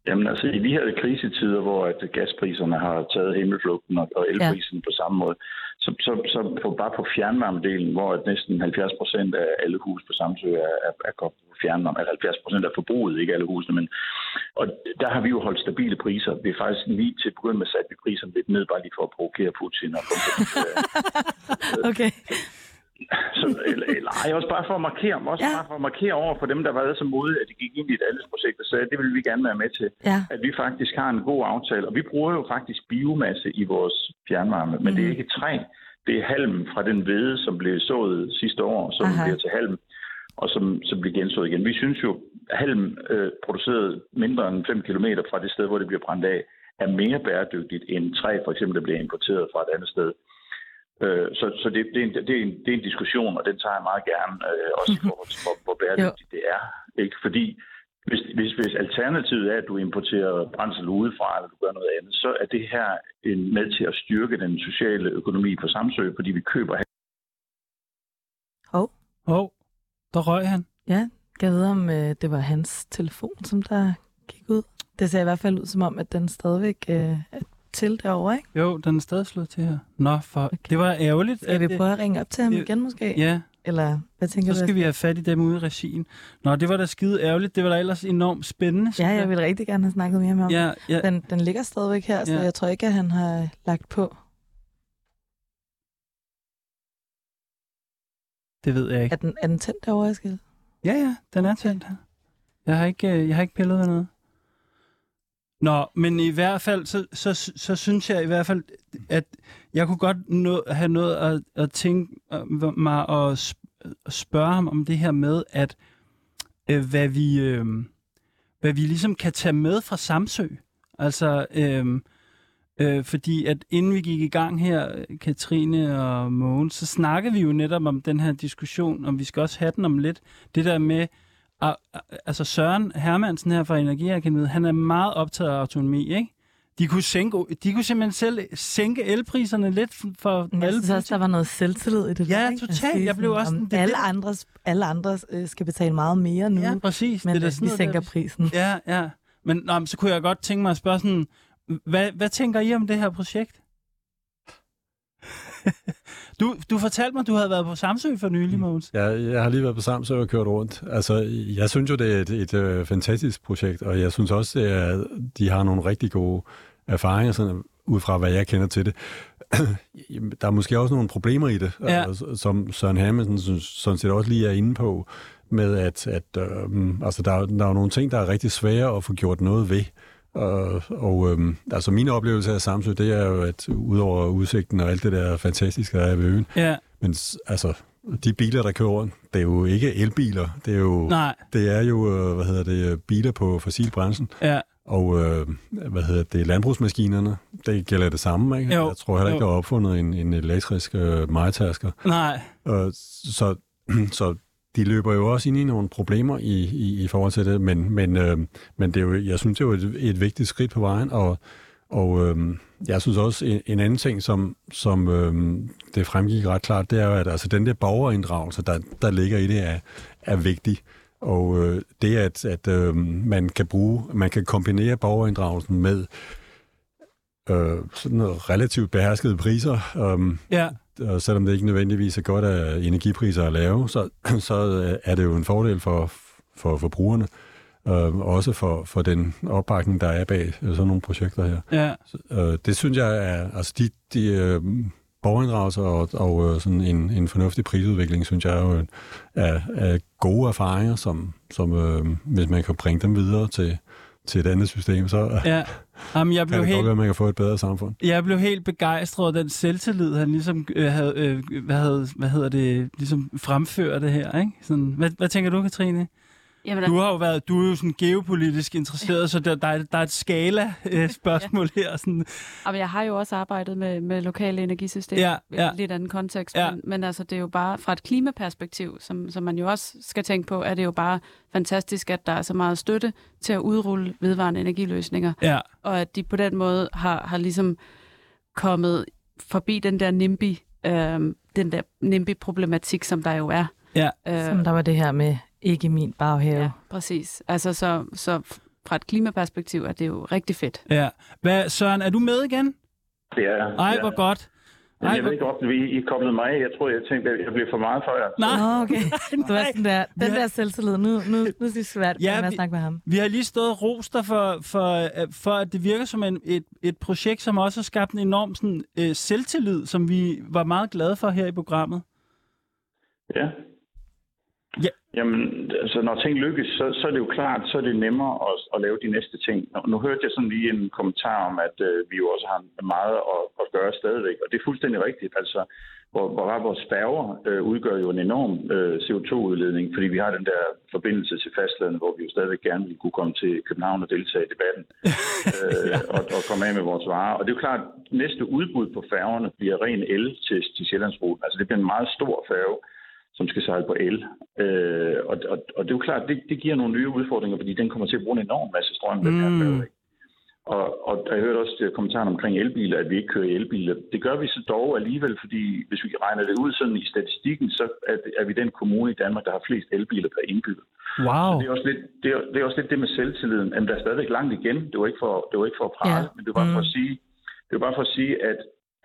Jamen altså, i de her krisetider, hvor at gaspriserne har taget himmelflugten og, elprisen ja. på samme måde, så, så, så på, bare på fjernvarmedelen, hvor at næsten 70 procent af alle huse på Samsø er, er, er på fjernvarme, altså 70 procent af forbruget, ikke alle husene, men og der har vi jo holdt stabile priser. Vi er faktisk lige til at begynde med sat vi priserne lidt ned, bare lige for at provokere Putin. Og okay. Så, eller, eller ej, også bare for at markere, også ja. bare for at markere over for dem, der var så modige, at de gik ind i et projekt, og sagde, det vil vi gerne være med til. Ja. At vi faktisk har en god aftale, og vi bruger jo faktisk biomasse i vores fjernvarme, men mm. det er ikke træ. Det er halm fra den hvede, som blev sået sidste år, som Aha. bliver til halm, og som, som bliver gensået igen. Vi synes jo, at halm øh, produceret mindre end 5 km fra det sted, hvor det bliver brændt af, er mere bæredygtigt end træ, for eksempel, der bliver importeret fra et andet sted. Øh, så så det, det, er en, det, er en, det er en diskussion, og den tager jeg meget gerne, øh, også i forhold til, hvor, hvor bæredygtigt det er. Ikke? Fordi hvis, hvis, hvis alternativet er, at du importerer brændsel udefra, eller du gør noget andet, så er det her en med til at styrke den sociale økonomi på Samsø, fordi vi køber... Hov. Hov, der røg han. Ja, jeg ved om øh, det var hans telefon, som der gik ud. Det ser i hvert fald ud som om, at den stadigvæk øh, er til derovre, ikke? Jo, den er stadig slået til her. Nå, for okay. det var ærgerligt. Skal vi prøve at ringe op til ham igen måske? Ja. Eller hvad tænker Så du? skal vi have fat i dem ude i regien. Nå, det var da skide ærgerligt. Det var da ellers enormt spændende. Ja, jeg vil rigtig gerne have snakket mere med ham. Ja, ja. Den, den ligger stadigvæk her, så Ja. jeg tror ikke, at han har lagt på. Det ved jeg ikke. Er den, er den tændt derovre, Eskild? Ja, ja, den er tændt her. Jeg har ikke, øh, jeg har ikke pillet ved noget. Nå, men i hvert fald, så, så, så synes jeg i hvert fald, at jeg kunne godt nå, have noget at, at tænke øh, mig og spørge ham om det her med, at øh, hvad vi øh, hvad vi ligesom kan tage med fra Samsø. Altså, øh, øh, fordi at inden vi gik i gang her, Katrine og Mogens, så snakkede vi jo netop om den her diskussion, om vi skal også have den om lidt. Det der med, at, altså Søren Hermansen her fra Energiakademiet, han er meget optaget af autonomi, ikke? De kunne, sænke, de kunne simpelthen selv sænke elpriserne lidt for Jeg alle synes også, der var noget selvtillid i det. Ja, der, totalt. Jeg blev også sådan, det alle, andre, alle andre øh, skal betale meget mere nu, Ja, præcis. men det er vi noget, sænker der- prisen. Ja, ja. Men, nå, men så kunne jeg godt tænke mig at spørge sådan, hvad, hvad tænker I om det her projekt? du, du fortalte mig, at du havde været på Samsø for nylig, Mogens. Jeg, jeg har lige været på Samsø og kørt rundt. Altså, jeg synes jo, det er et, et, et fantastisk projekt, og jeg synes også, er, de har nogle rigtig gode erfaringer, sådan, ud fra hvad jeg kender til det. Der er måske også nogle problemer i det, Ja. altså, som Søren synes, sådan set også lige er inde på, med at, at øhm, altså, der, er- der er nogle ting, der er rigtig svære at få gjort noget ved. Og, og øhm, altså min oplevelse af Samsø, det er jo, at udover udsigten og alt det der fantastiske, der er ved øen, Ja, men altså, de biler, der kører rundt, det er jo ikke elbiler. Det er jo, nej, det er jo øh, hvad hedder det, øh, biler på fossil brændsel. ja, Og øh, hvad hedder det, landbrugsmaskinerne, det gælder det samme. Ikke? Jo, Jeg tror heller ikke, jo. der er opfundet en, en elektrisk øh, majtasker. nej. Øh, så, så de løber jo også ind i nogle problemer i, i, i forhold til det, men, men, øh, men det er jo, jeg synes, det er jo et, et vigtigt skridt på vejen, og, og øh, jeg synes også, en, en anden ting, som, som øh, det fremgik ret klart, det er jo, at altså, den der borgerinddragelse, der, der ligger i det, er, er vigtig. Og øh, det, at, at øh, man kan bruge, man kan kombinere borgerinddragelsen med øh, sådan noget relativt beherskede priser, øh, Ja, og selvom det ikke nødvendigvis er godt, at energipriser er lave, så, så er det jo en fordel for, for forbrugerne, øh, også for, for den opbakning, der er bag sådan nogle projekter her. ja, Øh, det synes jeg er, altså de, de øh, borgerinddragelser og, og øh, sådan en, en fornuftig prisudvikling, synes jeg jo er, er gode erfaringer, som, som øh, hvis man kan bringe dem videre til, til et andet system, så ja. Jamen, jeg kan blev det godt helt, være, at man kan få et bedre samfund. jeg blev helt begejstret af den selvtillid, han ligesom øh, havde, øh, hvad, havde, hvad hedder det, ligesom fremført det her, ikke? Sådan, hvad, hvad tænker du, Katrine? Jamen, Du har jo været, du er jo sådan geopolitisk interesseret, så der, der, er, der er et skala øh, spørgsmål her. Sådan, Og jeg har jo også arbejdet med, med lokale energisystemer Ja, i ja. en lidt anden kontekst, Ja. men, men altså, det er jo bare fra et klimaperspektiv, som, som man jo også skal tænke på, er det jo bare fantastisk, at der er så meget støtte til at udrulle vedvarende energiløsninger, ja, og at de på den måde har, har ligesom kommet forbi den der NIMBY, øh, den der NIMBY-problematik, som der jo er. ja, Øh, Som der var det her med, ikke min baghave. Ja, præcis. Altså, så, så fra et klimaperspektiv er det jo rigtig fedt. Ja. Hvad, Søren, er du med igen? Det er, Ej, hvor godt. Jamen, Ej, jeg ved ikke, om I, I koblede mig af. Jeg tror, jeg tænkte, at jeg blev for meget for jer. Nej. Nå, okay. Du var sådan der, den der selvtillid, nu, nu, nu er det svært Ja, ja, med at vi- snakke med ham. Vi har lige stået og rost dig for, for, øh, for, at det virker som en, et, et projekt, som også har skabt en enorm sådan, øh, selvtillid, som vi var meget glade for her i programmet. Ja. Ja. Jamen, altså, når ting lykkes, så, så er det jo klart, så er det nemmere at, at lave de næste ting. Nu, nu hørte jeg sådan lige en kommentar om, at øh, vi jo også har meget at, at gøre stadigvæk, og det er fuldstændig rigtigt. Altså, hvor, hvor bare vores færger øh, udgør jo en enorm øh, CO2-udledning, fordi vi har den der forbindelse til fastlandet, hvor vi jo stadigvæk gerne vil kunne komme til København og deltage i debatten øh, og, og komme af med vores varer. Og det er jo klart, at næste udbud på færgerne bliver ren el til, til Sjællandsruten. Altså det bliver en meget stor færge, som skal sejle på el. Øh, og, og, og det er jo klart, det, det giver nogle nye udfordringer, fordi den kommer til at bruge en enorm masse strøm, den her Mm. Og, og jeg hørte også det kommentaren omkring elbiler, at vi ikke kører elbiler. Det gør vi så dog alligevel, fordi hvis vi regner det ud sådan i statistikken, så er, er vi den kommune i Danmark, der har flest elbiler per indbygger. Wow. Det er også lidt det, er, det, er også lidt det med selvtilliden. Jamen, der er stadigvæk langt igen. Det var ikke for, det var ikke for at prale, Ja. men det var bare for at Mm. sige, det var bare for at sige, at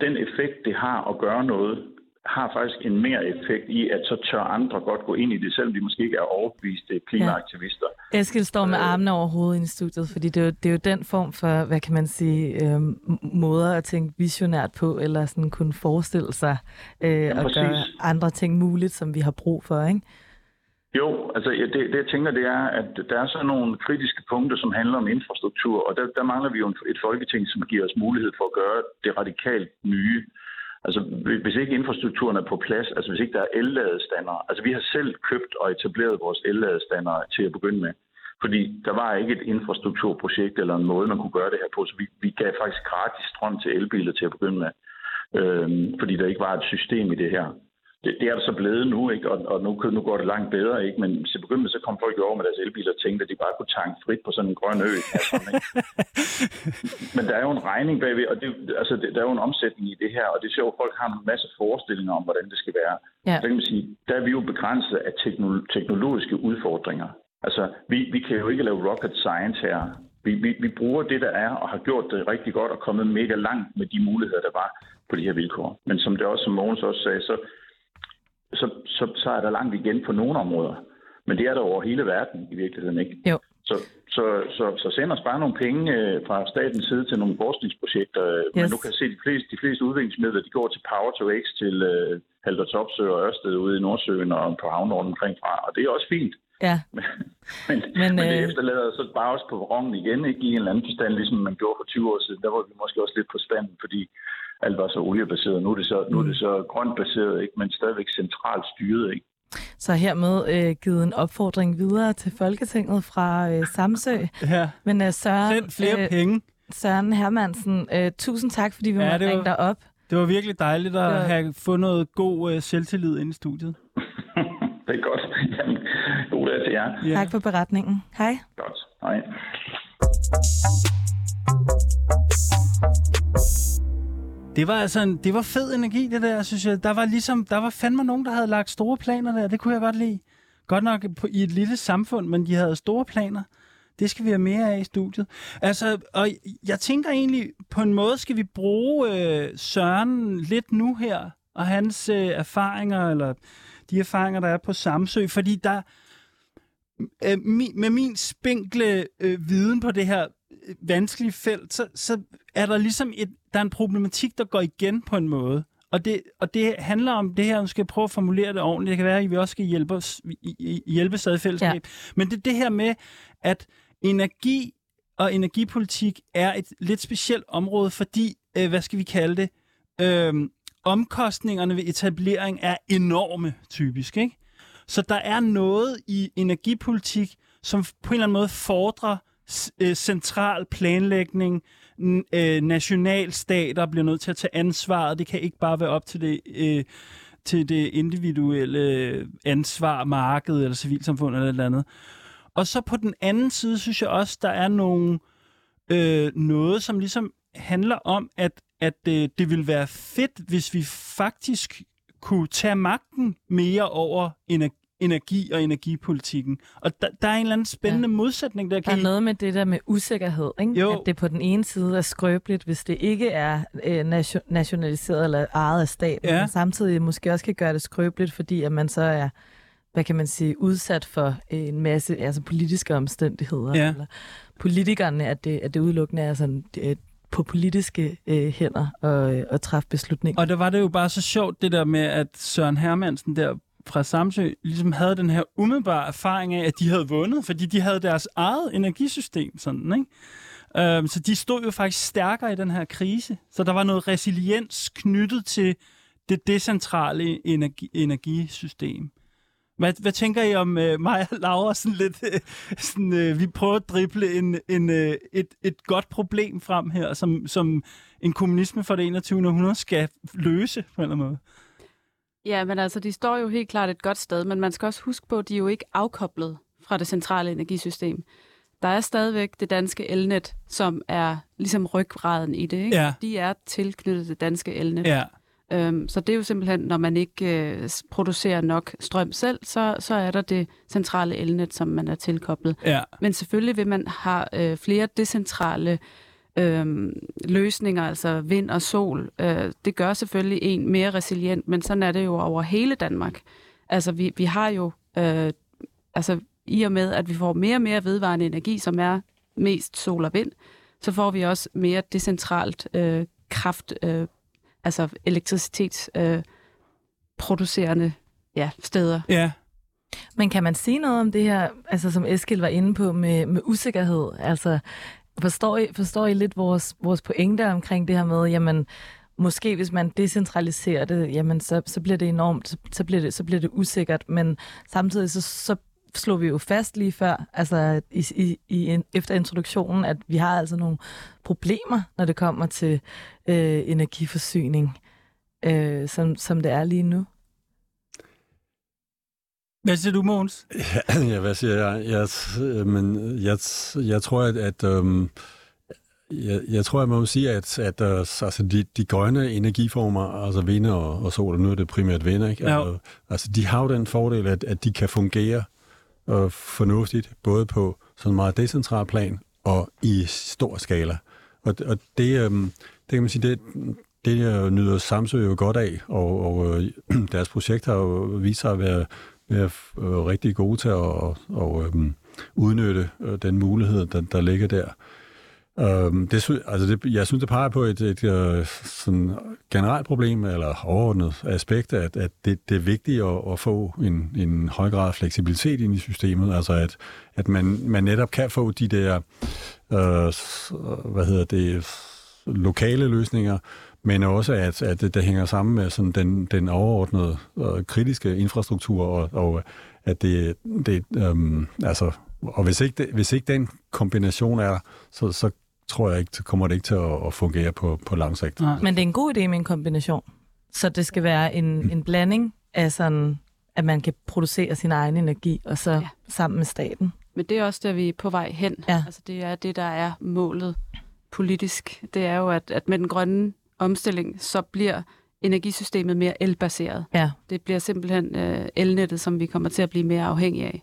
den effekt, det har at gøre noget, har faktisk en mere effekt i, at så tør andre godt gå ind i det, selvom de måske ikke er overbeviste klimaaktivister. Eskild står med Øh. armene over hovedet i studiet, fordi det er, jo, det er jo den form for, hvad kan man sige, øhm, måder at tænke visionært på, eller sådan kunne forestille sig øh, at præcis. gøre andre ting muligt, som vi har brug for, ikke? Jo, altså ja, det, det jeg tænker, det er, at der er så nogle kritiske punkter, som handler om infrastruktur, og der, der mangler vi jo et folketing, som giver os mulighed for at gøre det radikalt nye. Altså, hvis ikke infrastrukturen er på plads, altså hvis ikke der er elladestander, altså vi har selv købt og etableret vores elladestander til at begynde med, fordi der var ikke et infrastrukturprojekt eller en måde, man kunne gøre det her på, så vi, vi gav faktisk gratis strøm til elbiler til at begynde med, øhm, fordi der ikke var et system i det her. Det, det er der så blevet nu, ikke? Og, og nu, nu går det langt bedre, ikke? Men til at begynde med, så kom folk jo over med deres elbiler og tænkte, at de bare kunne tanke frit på sådan en grøn ø. Altså, ikke? Men der er jo en regning bagved, og det, altså, det, der er jo en omsætning i det her, og det ser jo, at folk har en masse forestillinger om, hvordan det skal være. Ja. Så kan man sige, der er vi jo begrænset af teknolo- teknologiske udfordringer. Altså, vi, vi kan jo ikke lave rocket science her. Vi, vi, vi bruger det, der er, og har gjort det rigtig godt, og kommet mega langt med de muligheder, der var på de her vilkår. Men som det også, som Mogens også sagde, så, så, så, så er der langt igen på nogle områder. Men det er der over hele verden i virkeligheden, ikke? Jo. Så, så, så, så send os bare nogle penge øh, fra statens side til nogle forskningsprojekter. Yes. Men nu kan jeg se, at de fleste, de fleste udviklingsmidler, de går til Power to X, til øh, Halder Topsø og Ørsted ude i Nordsøen og på havnen omkring fra. Og det er også fint. Ja, Men, men, Men, men, det øh, efterlader så bare også på vognen igen, ikke i en eller anden forstand, ligesom man gjorde for 20 år siden. Der var vi måske også lidt på spanden, fordi alt var så oliebaseret. Nu er det så, nu er det så grønt baseret, ikke? men stadigvæk centralt styret. Ikke? så hermed øh, givet en opfordring videre til Folketinget fra øh, Samsø. Ja. Men øh, Søren, Send flere øh, penge. Søren Hermansen, øh, tusind tak, fordi vi Ja, måtte det var- ringe dig op. Det var virkelig dejligt at var- have fået noget god øh, selvtillid inde i studiet. det er godt. Jamen, god dag til jer. Ja. Tak for beretningen. Hej. Godt. Hej. Det var altså en, det var fed energi, det der, synes jeg. Der var ligesom, der var fandme nogen, der havde lagt store planer der. Det kunne jeg godt lide. Godt nok på, i et lille samfund, men de havde store planer. Det skal vi have mere af i studiet. Altså, og jeg tænker egentlig, på en måde skal vi bruge øh, Søren lidt nu her, og hans øh, erfaringer, eller de erfaringer, der er på Samsø, fordi der, øh, mi, med min spinkle øh, viden på det her øh, vanskelige felt, så, så er der ligesom et, der er en problematik, der går igen på en måde. Og det, og det handler om det her, nu skal jeg prøve at formulere det ordentligt. Det kan være, at vi også skal hjælpe, os, hjælpe sig i fællesskab. Ja. Men det er det her med, at energi og energipolitik er et lidt specielt område, fordi, øh, hvad skal vi kalde det, øh, omkostningerne ved etablering er enorme, typisk. Ikke? Så der er noget i energipolitik, som på en eller anden måde fordrer øh, central planlægning, øh, nationalstater bliver nødt til at tage ansvaret. Det kan ikke bare være op til det, øh, til det individuelle ansvar, marked eller civilsamfund eller et eller andet. Og så på den anden side, synes jeg også, der er nogle, øh, noget, som ligesom handler om, at, at øh, det ville være fedt, hvis vi faktisk kunne tage magten mere over energi, energi og energipolitikken. Og der, der er en eller anden spændende ja. modsætning, der Der kan er noget med det der med usikkerhed, ikke? Jo. at det på den ene side er skrøbeligt, hvis det ikke er øh, nation- nationaliseret eller ejet af staten, Ja. men samtidig måske også kan gøre det skrøbeligt, fordi at man så er hvad kan man sige, udsat for en masse altså politiske omstændigheder. Ja. Eller politikerne, at det, at det udelukkende er sådan, øh, på politiske øh, hænder og, øh, at træffe beslutninger. Og der var det jo bare så sjovt, det der med, at Søren Hermansen der fra Samsø ligesom havde den her umiddelbare erfaring af, at de havde vundet, fordi de havde deres eget energisystem. Sådan, ikke? Øhm, så de stod jo faktisk stærkere i den her krise. Så der var noget resiliens knyttet til det decentrale energi- energisystem. Hvad, hvad tænker I om øh, mig og Laura? Sådan lidt, øh, sådan, øh, vi prøver at drible en, en, øh, et, et godt problem frem her, som, som en kommunisme for det 21. århundrede skal løse på en eller anden måde. Ja, men altså, de står jo helt klart et godt sted, men man skal også huske på, at de er jo ikke afkoblet fra det centrale energisystem. Der er stadigvæk det danske elnet, som er ligesom ryggraden i det. Ikke? Ja. De er tilknyttet det danske elnet. Ja, Øhm, så det er jo simpelthen, når man ikke øh, producerer nok strøm selv, så, så er der det centrale elnet, som man er tilkoblet. ja, Men selvfølgelig vil man have øh, flere decentrale øh, løsninger, altså vind og sol. Øh, det gør selvfølgelig en mere resilient, men sådan er det jo over hele Danmark. Altså vi, vi har jo, øh, altså i og med, at vi får mere og mere vedvarende energi, som er mest sol og vind, så får vi også mere decentralt øh, kraft, øh, altså elektricitets øh, producerende ja, steder. ja. Men kan man sige noget om det her, altså som Eskild var inde på, med, med usikkerhed? Altså, forstår I, forstår I lidt vores, vores pointe omkring det her med, jamen, måske hvis man decentraliserer det, jamen, så, så bliver det enormt, så, så, bliver det, så bliver det usikkert, men samtidig så, så slog vi jo fast lige før, altså i, i, i en, efter introduktionen, at vi har altså nogle problemer, når det kommer til øh, energiforsyning, øh, som, som det er lige nu. Hvad siger du, Måns? Ja, hvad siger jeg? Jeg, øh, men jeg, jeg tror, at, at øhm, jeg, jeg tror, man må sige, at, at øh, altså de, de grønne energiformer, altså vind og, og sol, og nu er det primært vind, ikke? Ja. Altså, altså, de har jo den fordel, at, at de kan fungere øh, fornuftigt, både på sådan meget decentral plan og i stor skala. Og, og det, øhm, det kan man sige, det, det øh, nyder Samsø jo godt af, og, og øh, deres projekt har jo vist sig at være, er øh, rigtig gode til at og, og, øhm, udnytte øh, den mulighed, der, der ligger der. Øhm, det, sy- altså det, jeg synes, det peger på et, et øh, sådan generelt problem, eller overordnet aspekt, at, at det, det er vigtigt at, at få en, en høj grad af fleksibilitet ind i systemet, altså at, at man, man netop kan få de der, øh, øh hvad hedder det, lokale løsninger, men også at, at det, det hænger sammen med sådan den, den overordnede øh, kritiske infrastruktur, og, og at det, det øhm, altså, og hvis ikke, det, hvis ikke den kombination er der, så, så tror jeg ikke, så kommer det ikke til at, at fungere på, på lang sigt. Nej. Men det er en god idé med en kombination. Så det skal være en, en blanding af sådan, at man kan producere sin egen energi, og så Ja. ja. sammen med staten. Men det er også der, vi er på vej hen. Ja. Altså, det er det, der er målet politisk. Det er jo, at, at med den grønne omstilling, så bliver energisystemet mere elbaseret. Ja. Det bliver simpelthen øh, elnettet, som vi kommer til at blive mere afhængige af.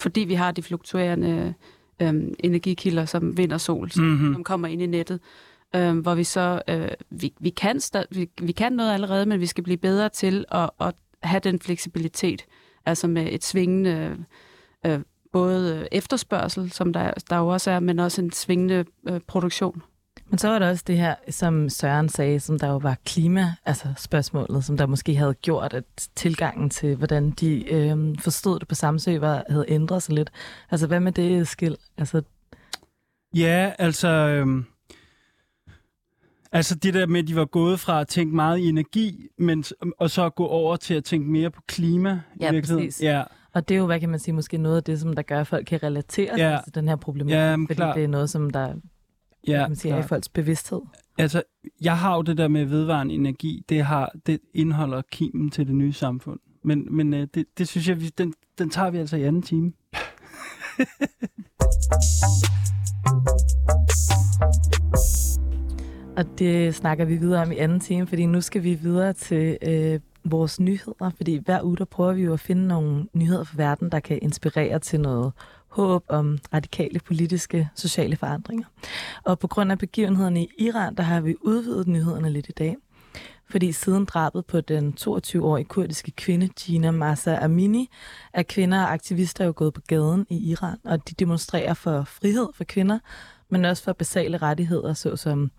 Fordi vi har de fluktuerende øh, energikilder som vind og sol, som, Mhm. mm-hmm. som kommer ind i nettet. Øh, hvor vi så, øh, vi, vi, kan stad, vi, vi kan noget allerede, men vi skal blive bedre til at, at have den fleksibilitet. Altså med et svingende, øh, både efterspørgsel, som der, der jo også er, men også en svingende øh, produktion. Men så var der også det her, som Søren sagde, som der jo var klima, altså spørgsmålet, som der måske havde gjort, at tilgangen til, hvordan de øh, forstod det på Samsø, var, havde ændret sig lidt. Altså hvad med det, Skil? Altså, Ja, altså... Øhm, altså det der med, at de var gået fra at tænke meget i energi, men, og så at gå over til at tænke mere på klima. i Ja, virkeligheden. præcis. Ja, og det er jo, hvad kan man sige, måske noget af det, som der gør, at folk kan relatere Ja. til den her problematik, Ja, fordi klart. det er noget, som der ja, kan man sige, er i folks bevidsthed. Altså, jeg har jo det der med vedvarende energi, det, har, det indeholder kimen til det nye samfund. Men, men øh, det, det synes jeg, vi, den, den tager vi altså i anden time. Og det snakker vi videre om i anden time, fordi nu skal vi videre til øh, vores nyheder, fordi hver uge der prøver vi jo at finde nogle nyheder fra verden, der kan inspirere til noget håb om radikale politiske, sociale forandringer. Og på grund af begivenhederne i Iran, der har vi udvidet nyhederne lidt i dag. Fordi siden drabet på den 22-årige kurdiske kvinde Gina Massa Amini, er kvinder og aktivister jo gået på gaden i Iran, og de demonstrerer for frihed for kvinder, men også for basale rettigheder, såsom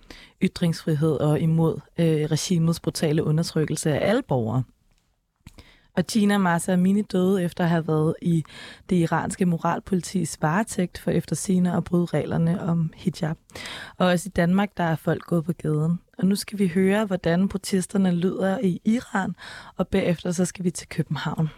ytringsfrihed og imod øh, regimets brutale undertrykkelse af alle borgere. Og Gina Masa Amini døde efter at have været i det iranske moralpolitis varetægt for efter sine at bryde reglerne om hijab. Og også i Danmark, der er folk gået på gaden. Og nu skal vi høre, hvordan protesterne lyder i Iran, og bagefter så skal vi til København.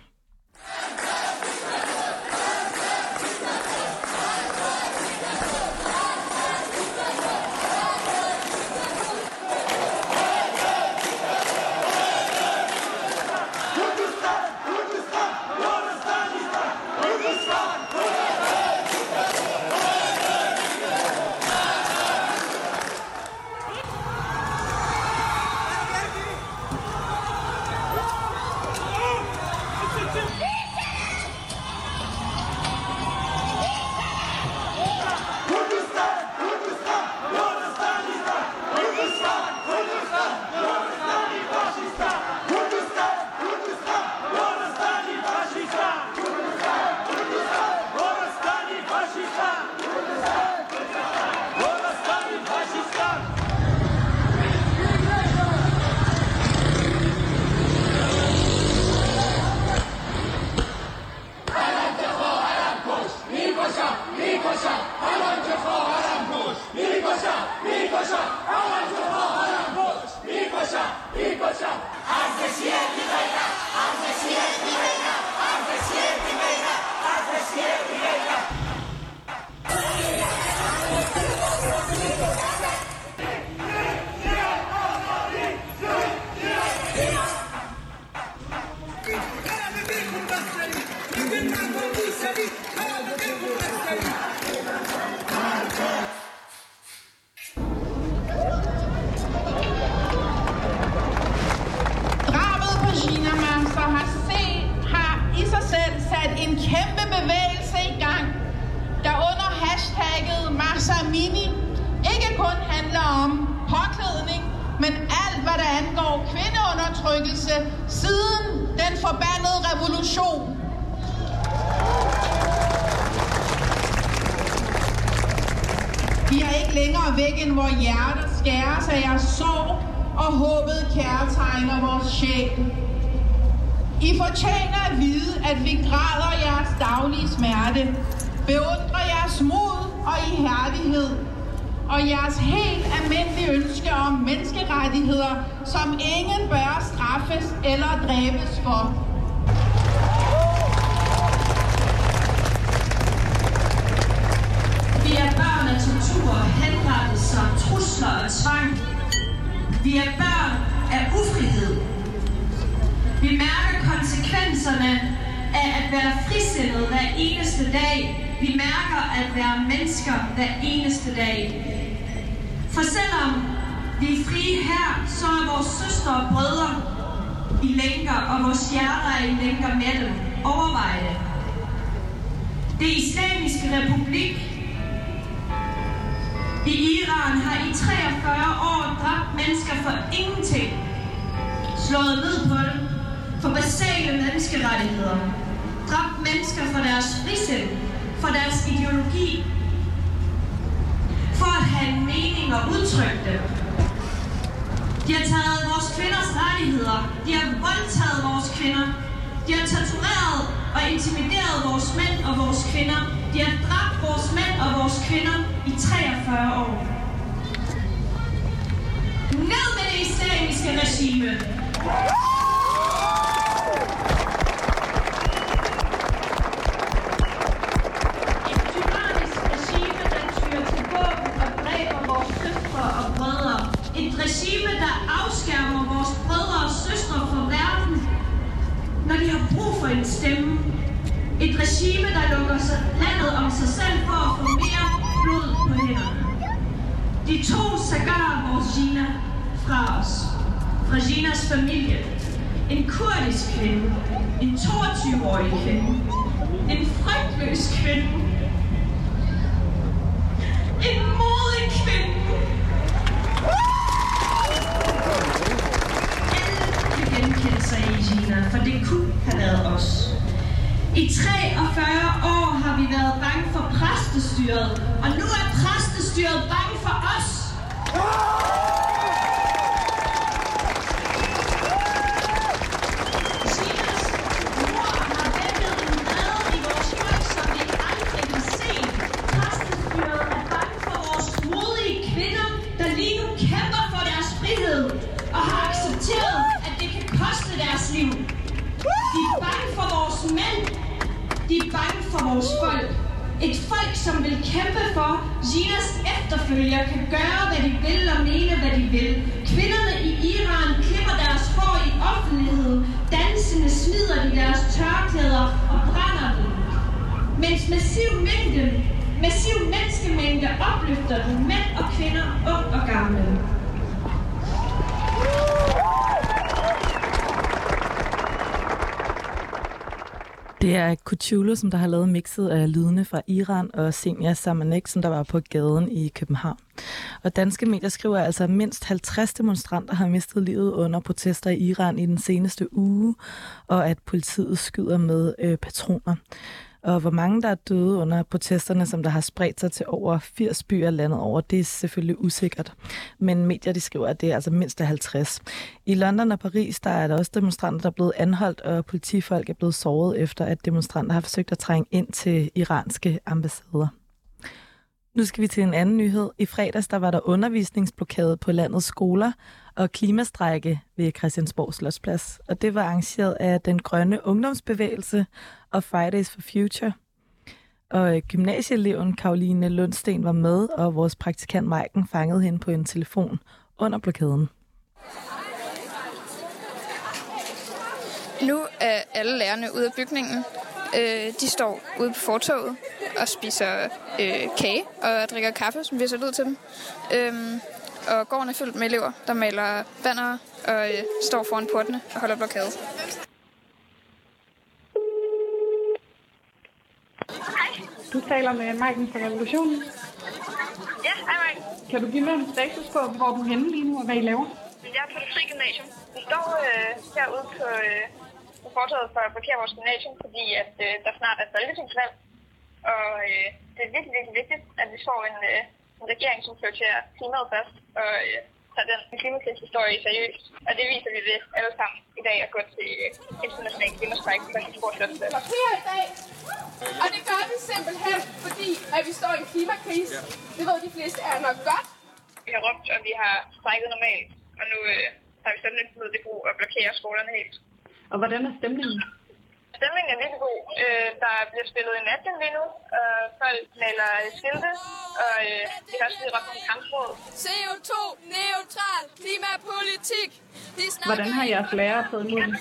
Angår kvindeundertrykkelse siden den forbandede revolution. Vi er ikke længere væk, end hvor hjertet skæres af jeres sorg, og håbet kærtegner vores sjæl. I fortjener at vide, at vi græder jeres daglige smerte, beundrer jeres mod og ihærdighed, og jeres helt almindelige ønske om menneskerettigheder, som ingen bør straffes eller dræbes for. Vi er børn af tortur, henrettelser, trusler og tvang. Vi er børn af ufrihed. Vi mærker konsekvenserne af at være frisindet hver eneste dag. Vi mærker at være mennesker hver eneste dag. For selvom vi er frie her, så er vores søstre og brødre i lænker, og vores hjerter er i lænker med dem. Overvej det. Det islamiske republik i Iran har i 43 år dræbt mennesker for ingenting. Slået ned på dem for basale menneskerettigheder. Dræbt mennesker for deres frisind, for deres ideologi. For at have en mening har udtrykt det. De har taget vores kvinders rettigheder. De har voldtaget vores kvinder. De har tortureret og intimideret vores mænd og vores kvinder. De har dræbt vores mænd og vores kvinder i 43 år. Ned med det islamiske regime! Regime, der afskærmer vores brødre og søstre fra verden, når de har brug for en stemme. Et regime, der lukker sig landet om sig selv for at få mere blod på hænderne. De tog sagar vores Gina fra os. Fra Ginas familie. En kurdisk kvinde. En 22-årig kvinde. En frygtløs kvinde. For det kunne have været os. I 43 år har vi været bange for præstestyret, og nu er præstestyret bange for os. Ja! Et folk, som vil kæmpe for, Jinas efterfølger kan gøre, hvad de vil og mene, hvad de vil. Kvinderne i Iran klipper deres hår i offentligheden. Dansende smider de deres tørklæder og brænder dem. Mens massiv mængde, massiv menneskemængde opløfter dem, mænd og kvinder, ung og gamle. Det er Kuchulo, som der har lavet mixet af lydene fra Iran, og Senja Samanek, som der var på gaden i København. Og danske medier skriver altså, at mindst 50 demonstranter har mistet livet under protester i Iran i den seneste uge, og at politiet skyder med øh, patroner. Og hvor mange der er døde under protesterne, som der har spredt sig til over 80 byer landet over, det er selvfølgelig usikkert. Men medier de skriver, at det er altså mindst 50. I London og Paris der er der også demonstranter, der er blevet anholdt, og politifolk er blevet såret efter, at demonstranter har forsøgt at trænge ind til iranske ambassader. Nu skal vi til en anden nyhed. I fredags der var der undervisningsblokade på landets skoler og klimastrække ved Christiansborg Slotsplads. Og det var arrangeret af den grønne ungdomsbevægelse og Fridays for Future. Og øh, gymnasieeleven Karoline Lundsten var med, og vores praktikant Maiken fangede hende på en telefon under blokaden. Nu er alle lærerne ude af bygningen. Øh, de står ude på fortoget og spiser øh, kage og drikker kaffe, som vi har sat ud til dem. Øhm, og gården er fyldt med elever, der maler banner og øh, står foran portene og holder blokade. Du taler med Maiken fra Revolutionen. Ja, hej Mike. Kan du give mig en status på, hvor du er henne lige nu, og hvad I laver? Jeg er på det fri gymnasium. Vi står øh, herude på, øh, på fortaget for at blokere vores gymnasium, fordi at, øh, der snart er folketingsvalg. Og øh, det er virkelig, virkelig vigtigt, at vi får en, øh, en regering, som prioriterer klimaet først, og øh, tager den klimakrisehistorie seriøst. Og det viser vi ved alle sammen i dag at gå til øh, international klimastræk på. Her i dag, og det gør vi simpelthen, fordi at vi står i en klimakrise. Det ved de fleste er nok godt. Vi har råbt, og vi har strækket normalt, og nu øh, har vi sådan lidt mod det brug at blokere skolerne helt. Og hvordan er stemningen? Stemningen er virkelig god. Øh, der bliver spillet en natgen lige nu, og folk maler skilte, og øh, vi har også lige råbt nogle kampråd. CO2-neutral klimapolitik. De Hvordan har jeres lærere taget imod det?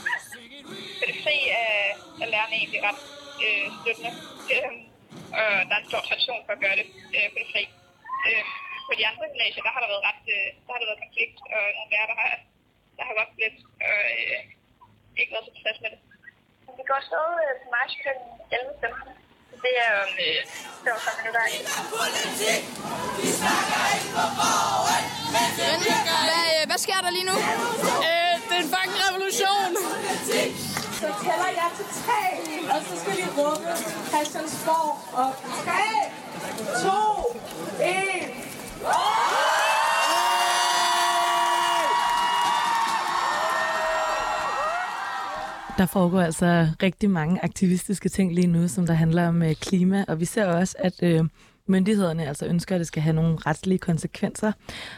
Fri er, er lærerne egentlig ret øh, støttende. Øh, og der er en stor tradition for at gøre det øh, på det fri. Øh, på de andre gymnasier, der har der været ret, øh, der har der været konflikt, og nogle lærere, der har, der har råbt lidt, og øh, ikke været så tilfreds med det. Vi går øh, til march kl. 11.15. Det er om øh, 45 minutter. Hvad, hvad sker der lige nu? Øh, det er en fucking revolution. Så tæller jeg til tre, og så skal vi råbe Christiansborg op. 3, 2, 1. Der foregår altså rigtig mange aktivistiske ting lige nu, som der handler om øh, klima, og vi ser også, at øh, myndighederne altså ønsker, at det skal have nogle retslige konsekvenser,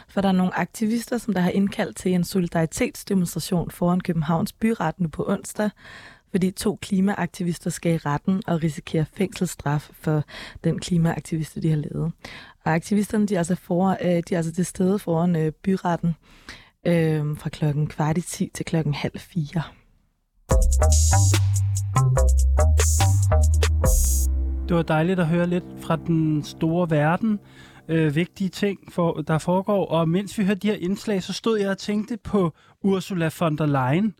for der er nogle aktivister, som der har indkaldt til en solidaritetsdemonstration foran Københavns byret nu på onsdag, fordi to klimaaktivister skal i retten og risikerer fængselsstraf for den klimaaktiviste, de har lavet. Og aktivisterne de er altså, for, øh, de er altså til stede foran øh, byretten øh, fra klokken kvart i 10 til klokken halv fire. Det var dejligt at høre lidt fra den store verden. Øh, vigtige ting, for, der foregår. Og mens vi hørte de her indslag, så stod jeg og tænkte på Ursula von der Leyen.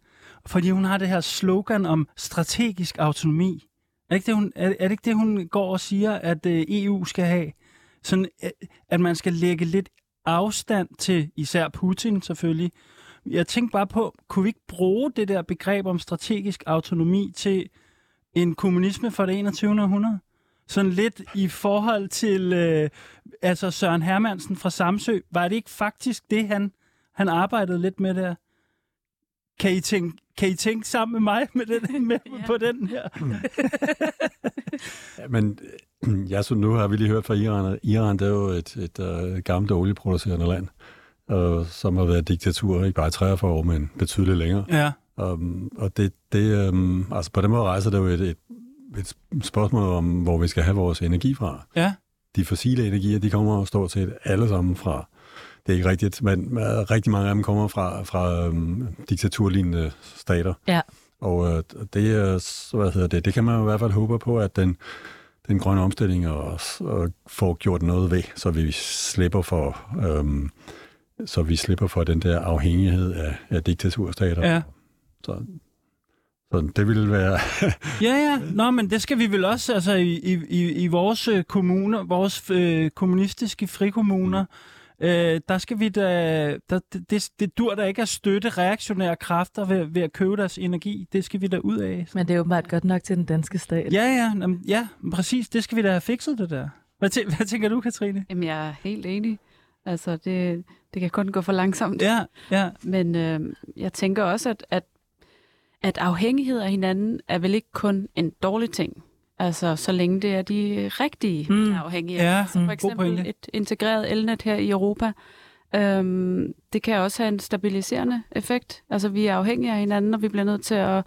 fordi hun har det her slogan om strategisk autonomi. Er det ikke det, hun, er, er det, ikke det, hun går og siger, at øh, EU skal have? Sådan, øh, at man skal lægge lidt afstand til især Putin selvfølgelig. Jeg tænkte bare på, kunne vi ikke bruge det der begreb om strategisk autonomi til en kommunisme for det 21. århundrede? Sådan lidt i forhold til øh, altså Søren Hermansen fra Samsø. Var det ikke faktisk det, han, han arbejdede lidt med der? Kan I tænke, kan I tænke sammen med mig med den, med, ja. på den her? Ja, men øh, ja, så nu har vi lige hørt fra Iran, og Iran det er jo et, et, et gammelt olieproducerende land, og, som har været diktatur ikke bare i 43 år, men betydeligt længere. Ja. Um, og det, det um, altså på den måde rejser det jo et, et, et spørgsmål om, hvor vi skal have vores energi fra. Ja. De fossile energier, de kommer stort set alle sammen fra, det er ikke rigtigt, men men rigtig mange af dem kommer fra, fra um, diktaturlignende stater. Ja. Og øh, det, er, så hvad hedder det, det kan man i hvert fald håbe på, at den, den grønne omstilling og, og får gjort noget ved, så vi slipper for, øhm, så vi slipper for den der afhængighed af, af diktaturstater. Ja. Så, så det ville være... Ja, ja. Nå, men det skal vi vel også, altså i, i, i vores øh, kommuner, vores øh, kommunistiske frikommuner, øh, der skal vi da, der, det, det, det dur da ikke at støtte reaktionære kræfter ved, ved at købe deres energi. Det skal vi da ud af. Men det er åbenbart godt nok til den danske stat. Ja, ja, jamen, ja, præcis. Det skal vi da have fikset, det der. Hvad, tæ- hvad tænker du, Katrine? Jamen, jeg er helt enig. Altså, det, det kan kun gå for langsomt. Ja, ja. Men øh, jeg tænker også, at, at, at afhængighed af hinanden er vel ikke kun en dårlig ting. Altså, så længe det er de rigtige Mm. mm. afhængige. Ja, altså, mm, for god eksempel pointe. et integreret elnet her i Europa. Øhm, det kan også have en stabiliserende effekt. Altså, vi er afhængige af hinanden, og vi bliver nødt til at,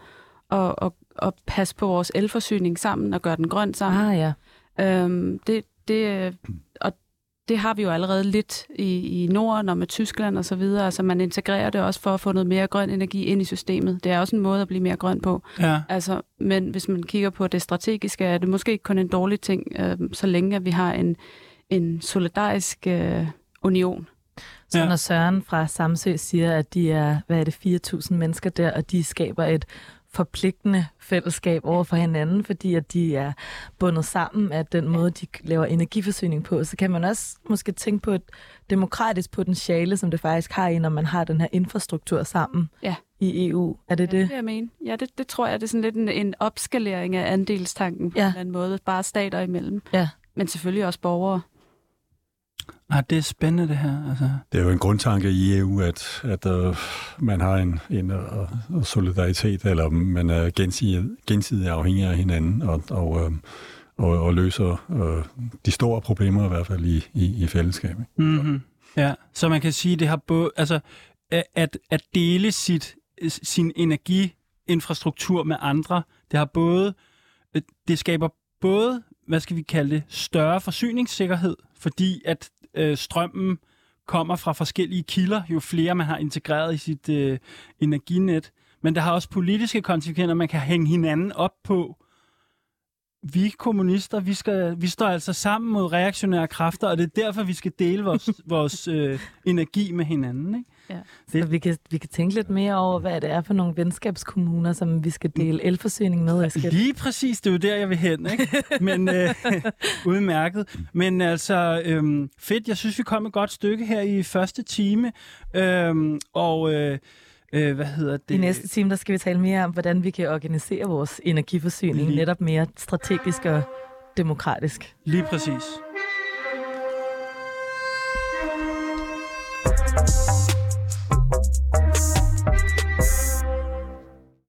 at, at, at passe på vores elforsyning sammen og gøre den grøn sammen. Ah, ja. Øhm, det, det, det har vi jo allerede lidt i, i Norden og med Tyskland og så videre. Altså man integrerer det også for at få noget mere grøn energi ind i systemet. Det er også en måde at blive mere grøn på. Ja. Altså, men hvis man kigger på det strategiske, er det måske ikke kun en dårlig ting, øh, så længe at vi har en, en solidarisk øh, union. Så Ja. ja. når Søren fra Samsø siger, at de er, hvad er det, 4.000 mennesker der, og de skaber et forpligtende fællesskab over for hinanden, fordi at de er bundet sammen af den måde, de laver energiforsyning på, så kan man også måske tænke på et demokratisk potentiale, som det faktisk har i, når man har den her infrastruktur sammen Ja. i EU. Er det Ja, det? det jeg mene. Ja, det, det tror jeg, det er sådan lidt en, en opskalering af andelstanken på ja. en eller anden måde. Bare stater imellem. Ja. Men selvfølgelig også borgere. Ah, det er spændende, det her. Altså. Det er jo en grundtanke i EU, at, at uh, man har en, en uh, solidaritet, eller man er gensidig, gensidig afhængig af hinanden, og, og, uh, og, og løser uh, de store problemer i hvert fald i, i, i fællesskab. Mm-hmm. Ja, så man kan sige, det har både, altså, at, at dele sit, sin energiinfrastruktur med andre, det har både, det skaber både, hvad skal vi kalde det, større forsyningssikkerhed, fordi at øh, strømmen kommer fra forskellige kilder, jo flere man har integreret i sit øh, energinet. Men det har også politiske konsekvenser, man kan hænge hinanden op på. Vi kommunister, vi, skal, vi står altså sammen mod reaktionære kræfter, og det er derfor, vi skal dele vores, vores øh, energi med hinanden. Ikke? Ja. Så vi kan, vi kan tænke lidt mere over, hvad det er for nogle venskabskommuner, som vi skal dele elforsyning med. Eskild. Lige præcis, det er jo der, jeg vil hen. Ikke? Men øh, udmærket. Men altså, øhm, fedt. Jeg synes, vi kom et godt stykke her i første time. Øhm, og øh, øh, hvad hedder det? I næste time, der skal vi tale mere om, hvordan vi kan organisere vores energiforsyning Lige- netop mere strategisk og demokratisk. Lige præcis.